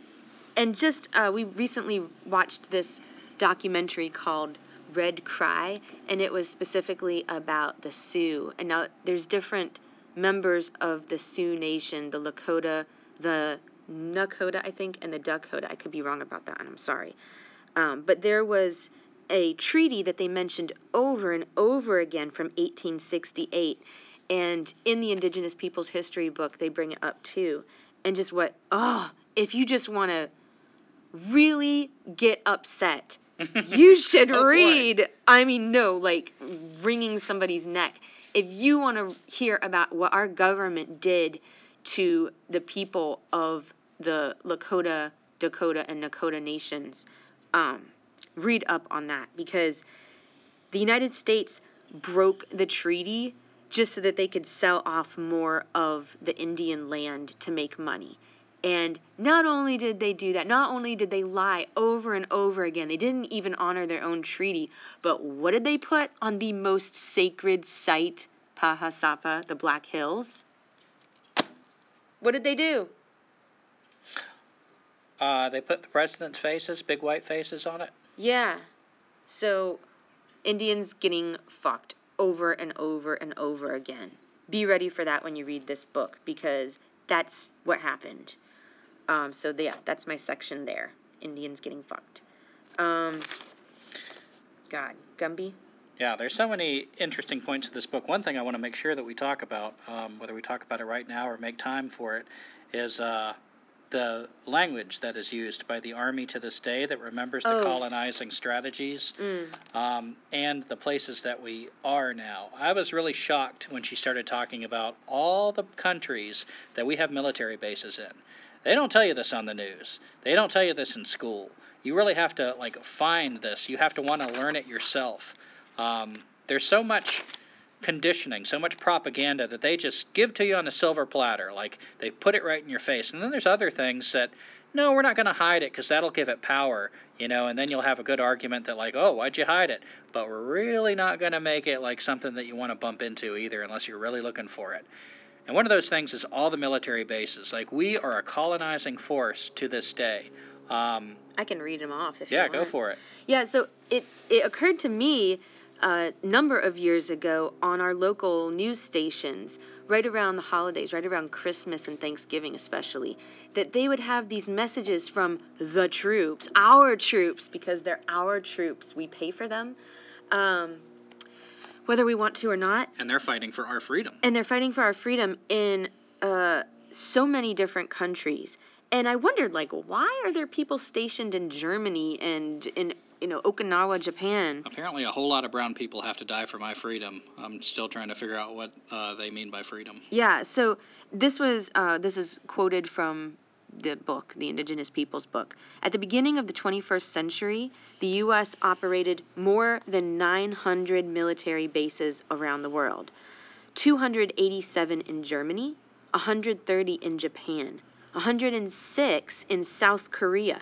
[SPEAKER 2] and just uh, we recently watched this documentary called Red Cry, and it was specifically about the Sioux. And now there's different members of the Sioux Nation, the Lakota, the Nakota, I think, and the Dakota. I could be wrong about that, and I'm sorry. Um, but there was a treaty that they mentioned over and over again from 1868. And in the Indigenous Peoples History book, they bring it up too. And just what, oh, if you just want to really get upset you should oh, read. Boy. I mean, no, like wringing somebody's neck. If you want to hear about what our government did to the people of the Lakota Dakota and Nakota nations. Um, read up on that because the United States broke the treaty just so that they could sell off more of the Indian land to make money. And not only did they do that, not only did they lie over and over again, they didn't even honor their own treaty, but what did they put on the most sacred site, Pahasapa, the Black Hills? What did they do?
[SPEAKER 1] Uh, they put the president's faces, big white faces on it.
[SPEAKER 2] Yeah. So, Indians getting fucked over and over and over again. Be ready for that when you read this book because that's what happened. Um, so yeah, that's my section there. Indians getting fucked. Um, God, Gumby.
[SPEAKER 1] Yeah, there's so many interesting points to this book. One thing I want to make sure that we talk about, um, whether we talk about it right now or make time for it, is uh, the language that is used by the Army to this day that remembers the
[SPEAKER 2] Oh.
[SPEAKER 1] colonizing strategies
[SPEAKER 2] Mm.
[SPEAKER 1] um, and the places that we are now. I was really shocked when she started talking about all the countries that we have military bases in. They don't tell you this on the news. They don't tell you this in school. You really have to like find this. You have to want to learn it yourself. Um, there's so much conditioning, so much propaganda that they just give to you on a silver platter. Like they put it right in your face. And then there's other things that no, we're not going to hide it because that'll give it power, you know, and then you'll have a good argument that, like, oh, why'd you hide it? But we're really not going to make it like something that you want to bump into either unless you're really looking for it. And one of those things is all the military bases. Like, we are a colonizing force to this day. Um,
[SPEAKER 2] I can read them off if
[SPEAKER 1] yeah,
[SPEAKER 2] you
[SPEAKER 1] go for it.
[SPEAKER 2] Yeah, so it it occurred to me a number of years ago on our local news stations, right around the holidays, right around Christmas and Thanksgiving especially, that they would have these messages from the troops, our troops, because they're our troops. We pay for them, um, whether we want to or not
[SPEAKER 1] And they're fighting for our freedom.
[SPEAKER 2] and they're fighting for our freedom in uh, so many different countries. And I wondered, like, why are there people stationed in Germany and in you know Okinawa, Japan?
[SPEAKER 1] Apparently, a whole lot of brown people have to die for my freedom. I'm still trying to figure out what uh, they mean by freedom.
[SPEAKER 2] Yeah. So this was uh, this is quoted from the book, the Indigenous Peoples book. At the beginning of the 21st century, the U.S. operated more than 900 military bases around the world. 287 in Germany, 130 in Japan, 106 in South Korea,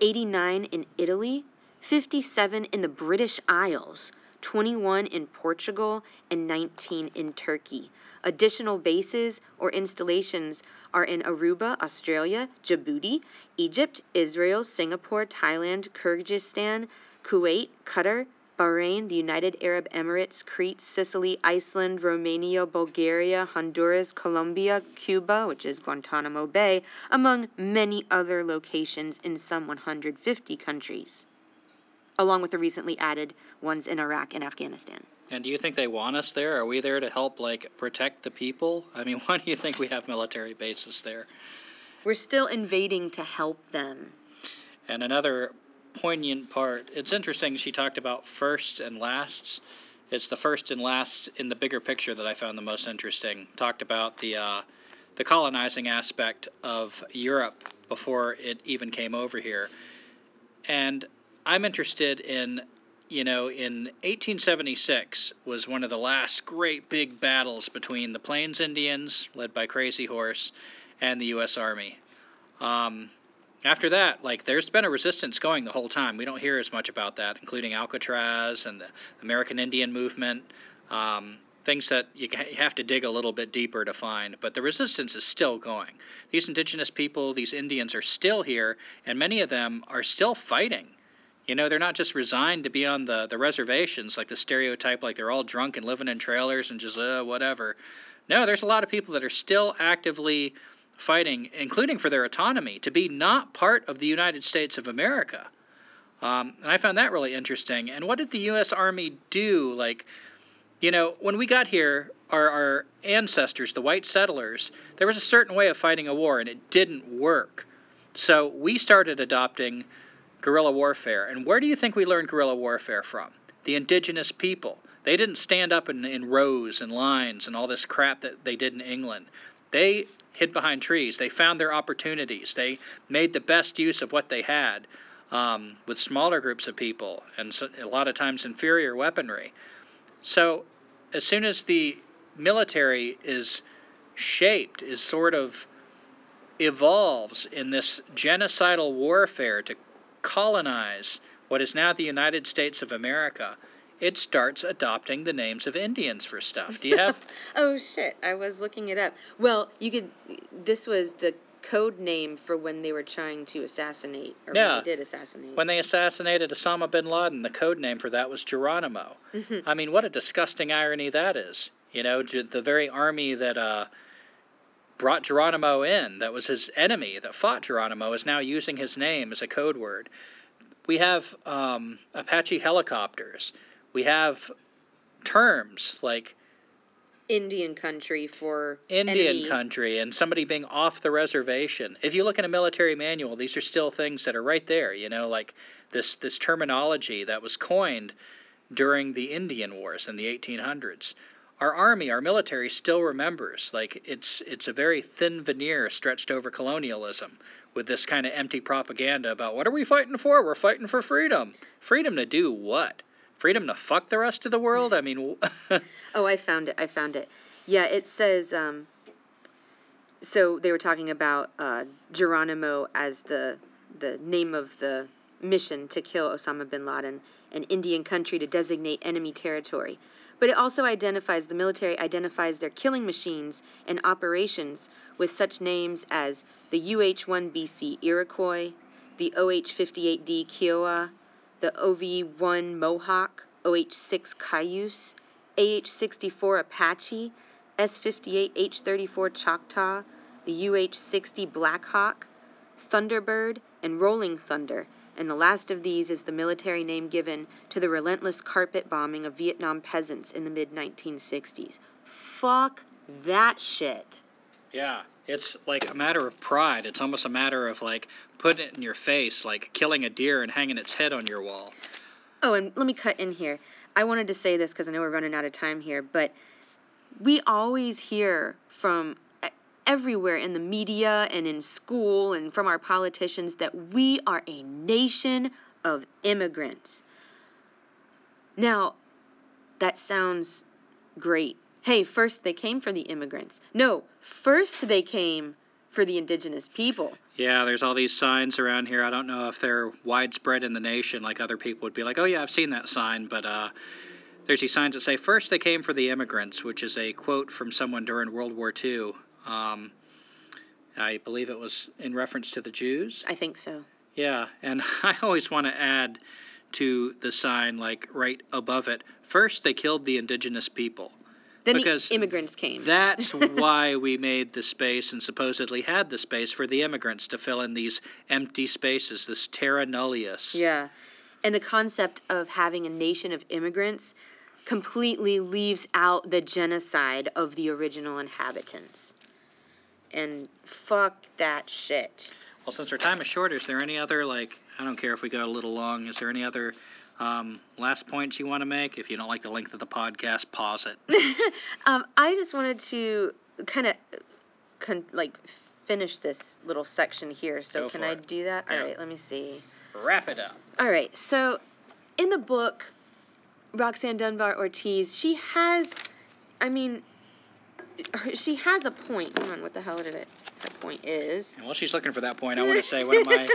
[SPEAKER 2] 89 in Italy, 57 in the British Isles, 21 in Portugal, and 19 in Turkey. Additional bases or installations are in Aruba, Australia, Djibouti, Egypt, Israel, Singapore, Thailand, Kyrgyzstan, Kuwait, Qatar, Bahrain, the United Arab Emirates, Crete, Sicily, Iceland, Romania, Bulgaria, Honduras, Colombia, Cuba, which is Guantanamo Bay, among many other locations in some 150 countries, along with the recently added ones in Iraq and Afghanistan.
[SPEAKER 1] And do you think they want us there? Are we there to help, like, protect the people? I mean, why do you think we have military bases there?
[SPEAKER 2] We're still invading to help them.
[SPEAKER 1] And another poignant part, it's interesting she talked about first and lasts. It's the first and last in the bigger picture that I found the most interesting. Talked about the uh, the colonizing aspect of Europe before it even came over here. And I'm interested in, you know, in 1876 was one of the last great big battles between the Plains Indians, led by Crazy Horse, and the U.S. Army. Um, after that, like there's been a resistance going the whole time. We don't hear as much about that, including Alcatraz and the American Indian movement, um, things that you you have to dig a little bit deeper to find. But the resistance is still going. These indigenous people, these Indians, are still here, and many of them are still fighting. You know, they're not just resigned to be on the, the reservations, like the stereotype, like they're all drunk and living in trailers and just uh, whatever. No, there's a lot of people that are still actively fighting, including for their autonomy, to be not part of the United States of America. Um, and I found that really interesting. And what did the U.S. Army do? Like, you know, when we got here, our, our ancestors, the white settlers, there was a certain way of fighting a war, and it didn't work. So we started adopting guerrilla warfare. And where do you think we learned guerrilla warfare from? The indigenous people. They didn't stand up in, in rows and lines and all this crap that they did in England. They hid behind trees. They found their opportunities. They made the best use of what they had um, with smaller groups of people and so, a lot of times inferior weaponry. So, as soon as the military is shaped, is sort of evolves in this genocidal warfare to colonize what is now the United States of America, it starts adopting the names of Indians for stuff. Do you have?
[SPEAKER 2] oh shit! I was looking it up. Well, you could. This was the code name for when they were trying to assassinate, or
[SPEAKER 1] Yeah.
[SPEAKER 2] when they did assassinate.
[SPEAKER 1] When they assassinated Osama bin Laden, the code name for that was Geronimo.
[SPEAKER 2] Mm-hmm.
[SPEAKER 1] I mean, what a disgusting irony that is. You know, the very army that uh, brought Geronimo in, that was his enemy, that fought Geronimo, is now using his name as a code word. We have um, Apache helicopters. We have terms like
[SPEAKER 2] Indian country for
[SPEAKER 1] Indian
[SPEAKER 2] enemy.
[SPEAKER 1] country and somebody being off the reservation. If you look in a military manual, these are still things that are right there, you know, like this this terminology that was coined during the Indian Wars in the 1800s. Our army, our military still remembers. Like it's it's a very thin veneer stretched over colonialism with this kind of empty propaganda about what are we fighting for? We're fighting for freedom. Freedom to do what? Freedom to fuck the rest of the world? I mean,
[SPEAKER 2] Oh, I found it. I found it. Yeah, it says. Um, so they were talking about uh, Geronimo as the the name of the mission to kill Osama bin Laden, an Indian country to designate enemy territory. But it also identifies the military identifies their killing machines and operations with such names as the UH-1BC Iroquois, the OH-58D Kiowa, the OV-1 Mohawk, OH-6 Cayuse, AH-64 Apache, S-58 H-34 Choctaw, the UH-60 Blackhawk, Thunderbird, and Rolling Thunder, and the last of these is the military name given to the relentless carpet bombing of Vietnam peasants in the mid 1960s. Fuck that shit.
[SPEAKER 1] Yeah, it's like a matter of pride. It's almost a matter of like putting it in your face, like killing a deer and hanging its head on your wall.
[SPEAKER 2] Oh, and let me cut in here. I wanted to say this because I know we're running out of time here, but we always hear from everywhere in the media and in school and from our politicians that we are a nation of immigrants. Now, that sounds great. Hey, first they came for the immigrants. No, first they came for the indigenous people.
[SPEAKER 1] Yeah, there's all these signs around here. I don't know if they're widespread in the nation, like other people would be like, oh yeah, I've seen that sign, but uh, there's these signs that say, first they came for the immigrants, which is a quote from someone during World War II. Um, I believe it was in reference to the Jews.
[SPEAKER 2] I think so.
[SPEAKER 1] Yeah, and I always want to add to the sign, like right above it, first they killed the indigenous people.
[SPEAKER 2] Then
[SPEAKER 1] Because
[SPEAKER 2] the immigrants came.
[SPEAKER 1] That's why we made the space and supposedly had the space for the immigrants to fill in these empty spaces, this terra nullius.
[SPEAKER 2] Yeah. And the concept of having a nation of immigrants completely leaves out the genocide of the original inhabitants. And fuck that shit.
[SPEAKER 1] Well, since our time is short, is there any other, like, I don't care if we go a little long, is there any other um, last points you want to make? If you don't like the length of the podcast, pause it.
[SPEAKER 2] Um, I just wanted to kind of con- like finish this little section here. So
[SPEAKER 1] Go
[SPEAKER 2] can I
[SPEAKER 1] it.
[SPEAKER 2] do that?
[SPEAKER 1] Yeah.
[SPEAKER 2] All right, let me see.
[SPEAKER 1] Wrap it up.
[SPEAKER 2] All right. So in the book, Roxanne Dunbar Ortiz, she has, I mean, she has a point. Hold on, what the hell did it? Her point is.
[SPEAKER 1] And while she's looking for that point, I want to say one of my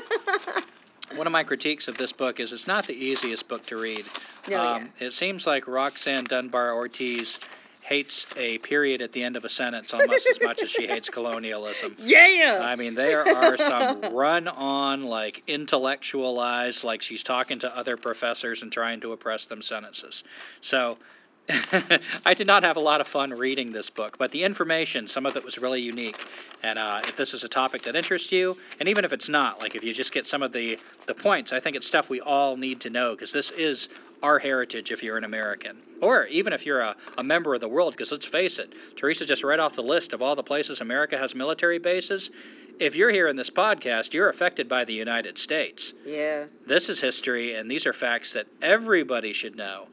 [SPEAKER 1] one of my critiques of this book is it's not the easiest book to read.
[SPEAKER 2] No,
[SPEAKER 1] um, It seems like Roxanne Dunbar Ortiz hates a period at the end of a sentence almost as much as she hates colonialism.
[SPEAKER 2] yeah.
[SPEAKER 1] I mean, there are some run on, like intellectualized, like she's talking to other professors and trying to oppress them sentences. So I did not have a lot of fun reading this book, but the information, some of it was really unique. And uh, if this is a topic that interests you, and even if it's not, like if you just get some of the, the points, I think it's stuff we all need to know because this is our heritage if you're an American. Or even if you're a, a member of the world, because let's face it, Teresa just read off the list of all the places America has military bases. If you're here in this podcast, you're affected by the United States.
[SPEAKER 2] yeah.
[SPEAKER 1] This is history, and these are facts that everybody should know.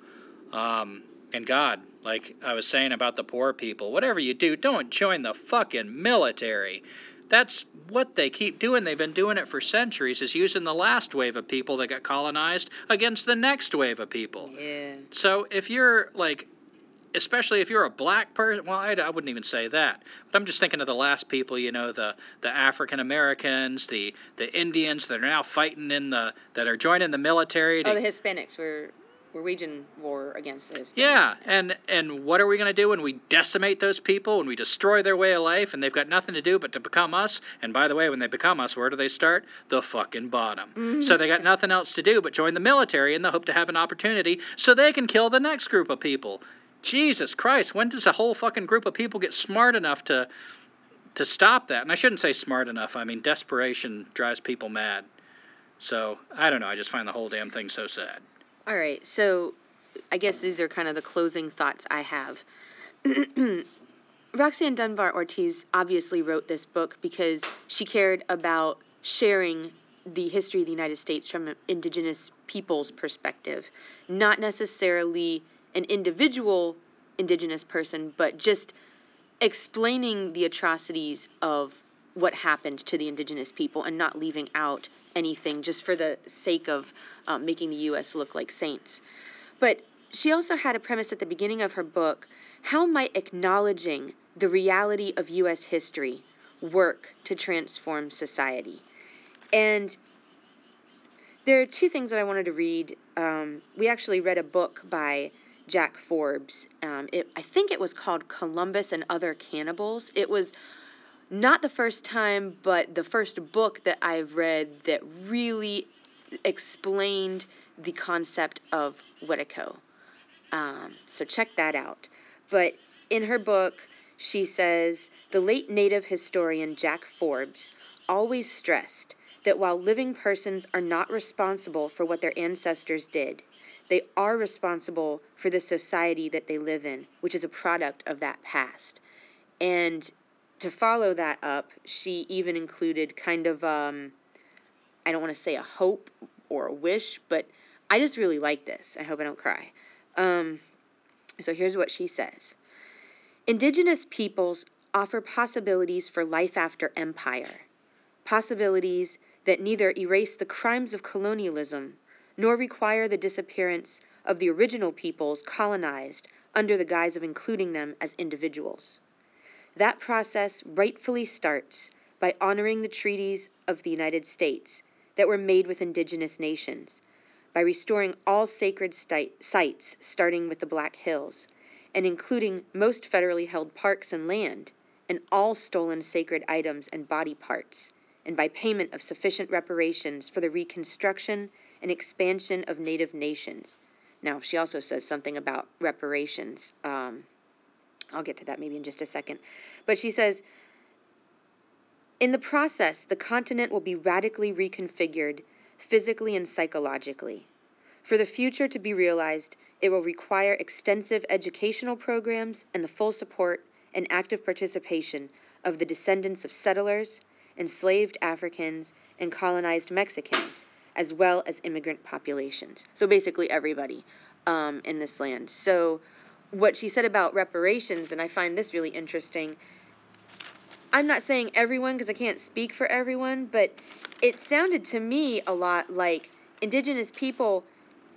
[SPEAKER 1] Um, and God, like I was saying about the poor people, whatever you do, don't join the fucking military. That's what they keep doing. They've been doing it for centuries, is using the last wave of people that got colonized against the next wave of people.
[SPEAKER 2] Yeah.
[SPEAKER 1] So if you're like, especially if you're a black person, well, I, I wouldn't even say that. But I'm just thinking of the last people, you know, the the African Americans, the the Indians that are now fighting in the that are joining the military. Oh, to,
[SPEAKER 2] Oh, the Hispanics were were waging war against the Hispanics.
[SPEAKER 1] yeah, and and what are we going to do when we decimate those people, when we destroy their way of life, and they've got nothing to do but to become us? And by the way, when they become us, where do they start? The fucking bottom. Mm. so they got nothing else to do but join the military in the hope to have an opportunity so they can kill the next group of people. Jesus Christ, when does a whole fucking group of people get smart enough to to stop that? And I shouldn't say smart enough. I mean, desperation drives people mad. So I don't know. I just find the whole damn thing so sad.
[SPEAKER 2] All right, so I guess these are kind of the closing thoughts I have. Roxanne Dunbar Ortiz obviously wrote this book because she cared about sharing the history of the United States from an indigenous people's perspective, not necessarily an individual indigenous person, but just explaining the atrocities of what happened to the indigenous people and not leaving out anything just for the sake of um, making the U.S. look like saints. But she also had a premise at the beginning of her book how might acknowledging the reality of U.S. history work to transform society? And there are two things that I wanted to read. Um, we actually read a book by Jack Forbes. Um, it, I think it was called Columbus and Other Cannibals. It was not the first time, but the first book that I've read that really explained the concept of Wetico. Um, so check that out. But in her book, she says the late native historian Jack Forbes always stressed that while living persons are not responsible for what their ancestors did, they are responsible for the society that they live in, which is a product of that past. And to follow that up, she even included kind of, um, I don't want to say a hope or a wish, but I just really like this. I hope I don't cry. Um, so here's what she says Indigenous peoples offer possibilities for life after empire, possibilities that neither erase the crimes of colonialism nor require the disappearance of the original peoples colonized under the guise of including them as individuals. That process rightfully starts by honoring the treaties of the United States that were made with indigenous nations, by restoring all sacred sites, starting with the Black Hills, and including most federally held parks and land, and all stolen sacred items and body parts, and by payment of sufficient reparations for the reconstruction and expansion of native nations. Now, she also says something about reparations. Um, I'll get to that maybe in just a second. But she says, in the process, the continent will be radically reconfigured physically and psychologically. For the future to be realized, it will require extensive educational programs and the full support and active participation of the descendants of settlers, enslaved Africans, and colonized Mexicans, as well as immigrant populations. So basically, everybody um, in this land. So, what she said about reparations, and I find this really interesting. I'm not saying everyone because I can't speak for everyone, but it sounded to me a lot like indigenous people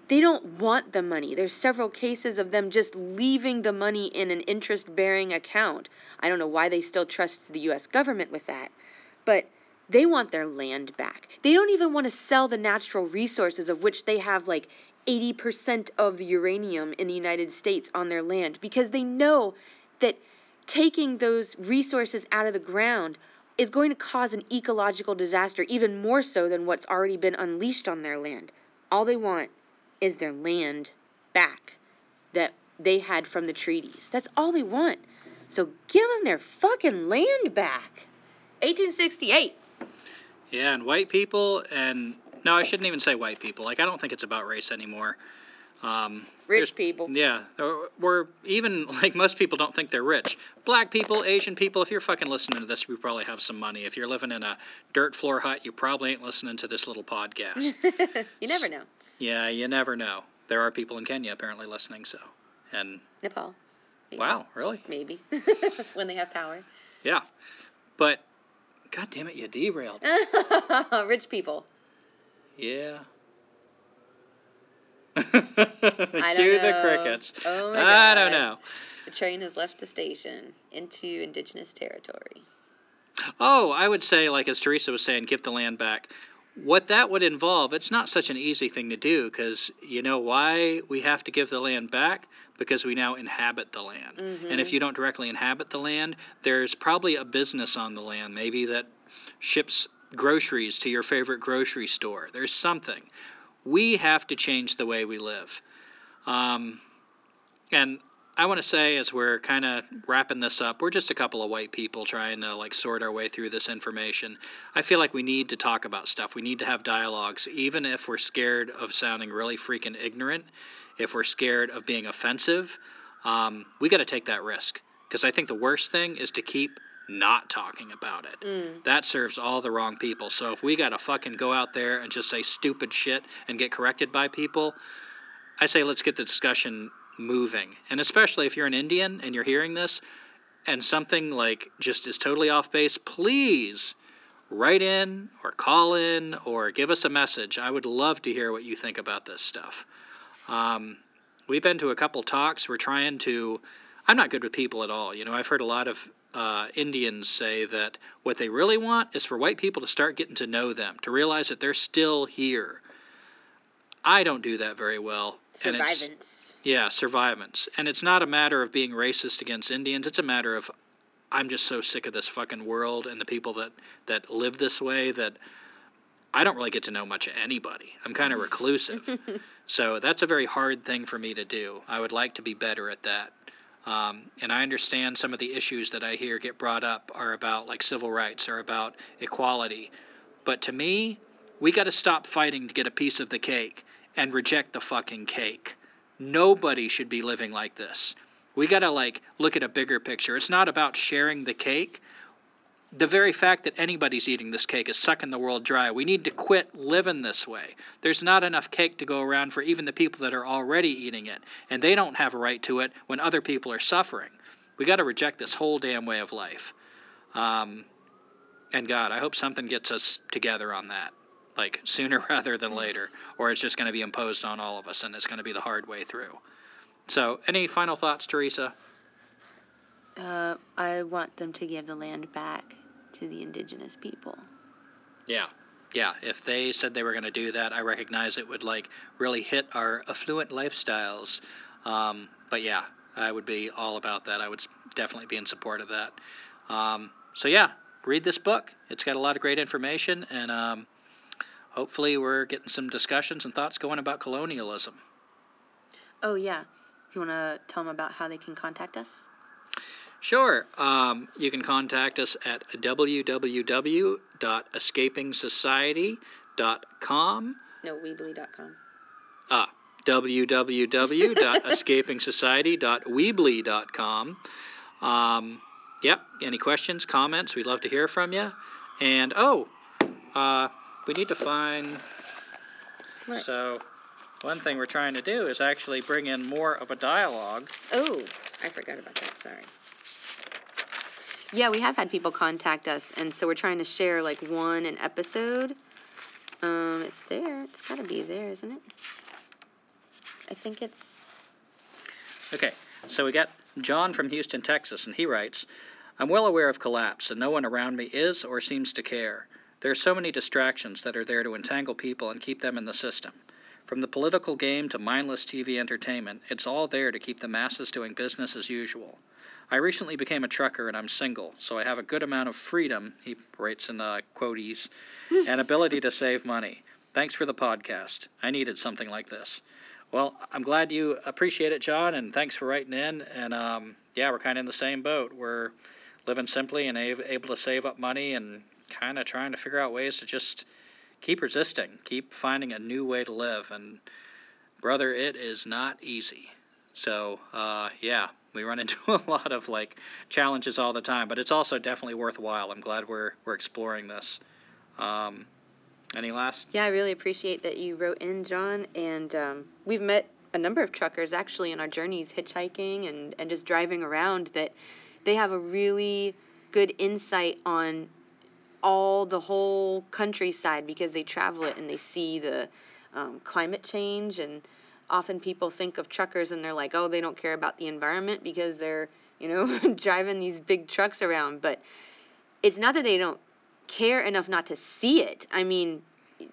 [SPEAKER 2] they don't want the money. There's several cases of them just leaving the money in an interest bearing account. I don't know why they still trust the US government with that, but they want their land back. They don't even want to sell the natural resources of which they have like 80% of the uranium in the United States on their land because they know that taking those resources out of the ground is going to cause an ecological disaster even more so than what's already been unleashed on their land. All they want is their land back that they had from the treaties. That's all they want. So give them their fucking land back. 1868.
[SPEAKER 1] Yeah, and white people, and no, I shouldn't even say white people. Like, I don't think it's about race anymore. Um,
[SPEAKER 2] Rich people.
[SPEAKER 1] Yeah, we're even like most people don't think they're rich. Black people, Asian people. If you're fucking listening to this, we probably have some money. If you're living in a dirt floor hut, you probably ain't listening to this little podcast.
[SPEAKER 2] you never know.
[SPEAKER 1] yeah, you never know. There are people in Kenya apparently listening. So, and
[SPEAKER 2] Nepal. Maybe.
[SPEAKER 1] wow, really?
[SPEAKER 2] Maybe when they have power.
[SPEAKER 1] Yeah, but God damn it, you derailed.
[SPEAKER 2] Rich people.
[SPEAKER 1] Yeah.
[SPEAKER 2] I don't
[SPEAKER 1] Cue the crickets.
[SPEAKER 2] Oh my
[SPEAKER 1] I don't
[SPEAKER 2] God.
[SPEAKER 1] know.
[SPEAKER 2] The train has left the station into indigenous territory.
[SPEAKER 1] Oh, I would say, like as Teresa was saying, give the land back. What that would involve, it's not such an easy thing to do because you know why we have to give the land back? Because we now inhabit the land. And if mm-hmm. you don't directly inhabit the land, there's probably a business on the land, maybe that ships groceries to your favorite grocery store. There's something. We have to change the way we live. Um, and I want to say, as we're kind of wrapping this up, we're just a couple of white people trying to like sort our way through this information. I feel like we need to talk about stuff. We need to have dialogues, even if we're scared of sounding really freaking ignorant, if we're scared of being offensive. Um, we got to take that risk because I think the worst thing is to keep not talking about it.
[SPEAKER 2] Mm.
[SPEAKER 1] That serves all the wrong people. So if we got to fucking go out there and just say stupid shit and get corrected by people, I say let's get the discussion moving. And especially if you're an Indian and you're hearing this and something like just is totally off base, please write in or call in or give us a message. I would love to hear what you think about this stuff. Um, we've been to a couple talks. We're trying to. I'm not good with people at all. You know, I've heard a lot of uh, Indians say that what they really want is for white people to start getting to know them, to realize that they're still here. I don't do that very well. and
[SPEAKER 2] Survivance.
[SPEAKER 1] yeah, survivance. And it's not a matter of being racist against Indians. It's a matter of I'm just so sick of this fucking world and the people that that live this way that I don't really get to know much of anybody. I'm kind of reclusive. so that's a very hard thing for me to do. I would like to be better at that. Um, and I understand some of the issues that I hear get brought up are about like civil rights or about equality. But to me, we got to stop fighting to get a piece of the cake and reject the fucking cake. Nobody should be living like this. We got to like look at a bigger picture. It's not about sharing the cake. The very fact that anybody's eating this cake is sucking the world dry. We need to quit living this way. There's not enough cake to go around for even the people that are already eating it, and they don't have a right to it when other people are suffering. We got to reject this whole damn way of life. Um, and God, I hope something gets us together on that, like sooner rather than later, or it's just going to be imposed on all of us, and it's going to be the hard way through. So, any final thoughts, Teresa?
[SPEAKER 2] Uh, I want them to give the land back to the indigenous people.
[SPEAKER 1] Yeah. Yeah, if they said they were going to do that, I recognize it would like really hit our affluent lifestyles. Um, but yeah, I would be all about that. I would definitely be in support of that. Um, so yeah, read this book. It's got a lot of great information, and um, hopefully we're getting some discussions and thoughts going about colonialism.
[SPEAKER 2] Oh yeah, you want to tell them about how they can contact us?
[SPEAKER 1] Sure. Um, you can contact us at www.escapingsociety.com.
[SPEAKER 2] No, Weebly.com.
[SPEAKER 1] Ah, www.escapingsociety.weebly.com. Um, yep. Any questions, comments? We'd love to hear from you. And oh, uh, we need to find.
[SPEAKER 2] What?
[SPEAKER 1] So, one thing we're trying to do is actually bring in more of a dialogue.
[SPEAKER 2] Oh, I forgot about that. Sorry. Yeah, we have had people contact us, and so we're trying to share like one an episode. Um, it's there. It's got to be there, isn't it? I think it's.
[SPEAKER 1] Okay, so we got John from Houston, Texas, and he writes I'm well aware of collapse, and no one around me is or seems to care. There are so many distractions that are there to entangle people and keep them in the system. From the political game to mindless TV entertainment, it's all there to keep the masses doing business as usual. I recently became a trucker and I'm single, so I have a good amount of freedom, he writes in uh, quotes, and ability to save money. Thanks for the podcast. I needed something like this. Well, I'm glad you appreciate it, John, and thanks for writing in. And um, yeah, we're kind of in the same boat. We're living simply and able to save up money and kind of trying to figure out ways to just keep resisting, keep finding a new way to live. And brother, it is not easy. So uh, yeah, we run into a lot of like challenges all the time, but it's also definitely worthwhile. I'm glad we're we're exploring this. Um, any last?
[SPEAKER 2] Yeah, I really appreciate that you wrote in, John, and um, we've met a number of truckers actually in our journeys hitchhiking and, and just driving around that they have a really good insight on all the whole countryside because they travel it and they see the um, climate change and often people think of truckers and they're like oh they don't care about the environment because they're you know driving these big trucks around but it's not that they don't care enough not to see it i mean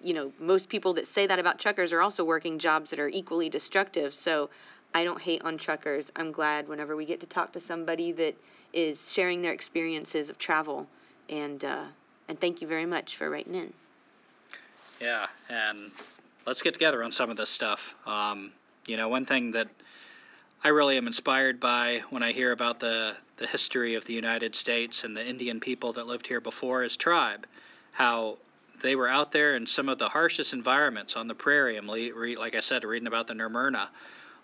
[SPEAKER 2] you know, most people that say that about truckers are also working jobs that are equally destructive. So I don't hate on truckers. I'm glad whenever we get to talk to somebody that is sharing their experiences of travel. And uh, and thank you very much for writing in.
[SPEAKER 1] Yeah, and let's get together on some of this stuff. Um, you know, one thing that I really am inspired by when I hear about the the history of the United States and the Indian people that lived here before is tribe. How they were out there in some of the harshest environments on the prairie. I'm like I said, reading about the Nermurna.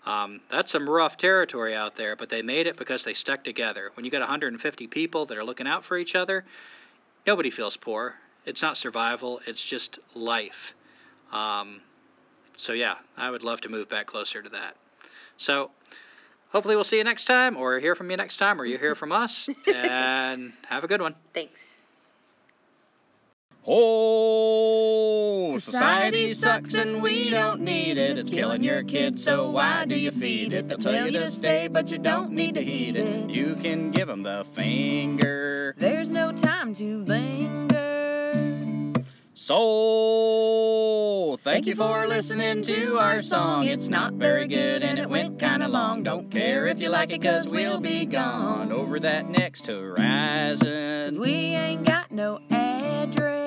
[SPEAKER 1] Um, that's some rough territory out there, but they made it because they stuck together. When you got 150 people that are looking out for each other, nobody feels poor. It's not survival, it's just life. Um, so, yeah, I would love to move back closer to that. So, hopefully, we'll see you next time, or hear from you next time, or you hear from us. and have a good one.
[SPEAKER 2] Thanks.
[SPEAKER 3] Oh, society sucks and we don't need it. It's killing your kids, so why do you feed it? They'll tell you to stay, but you don't need to heed it. You can give them the finger.
[SPEAKER 4] There's no time to linger.
[SPEAKER 3] So, thank you for listening to our song. It's not very good and it went kinda long. Don't care if you like it, cause we'll be gone over that next horizon.
[SPEAKER 4] We ain't got no address.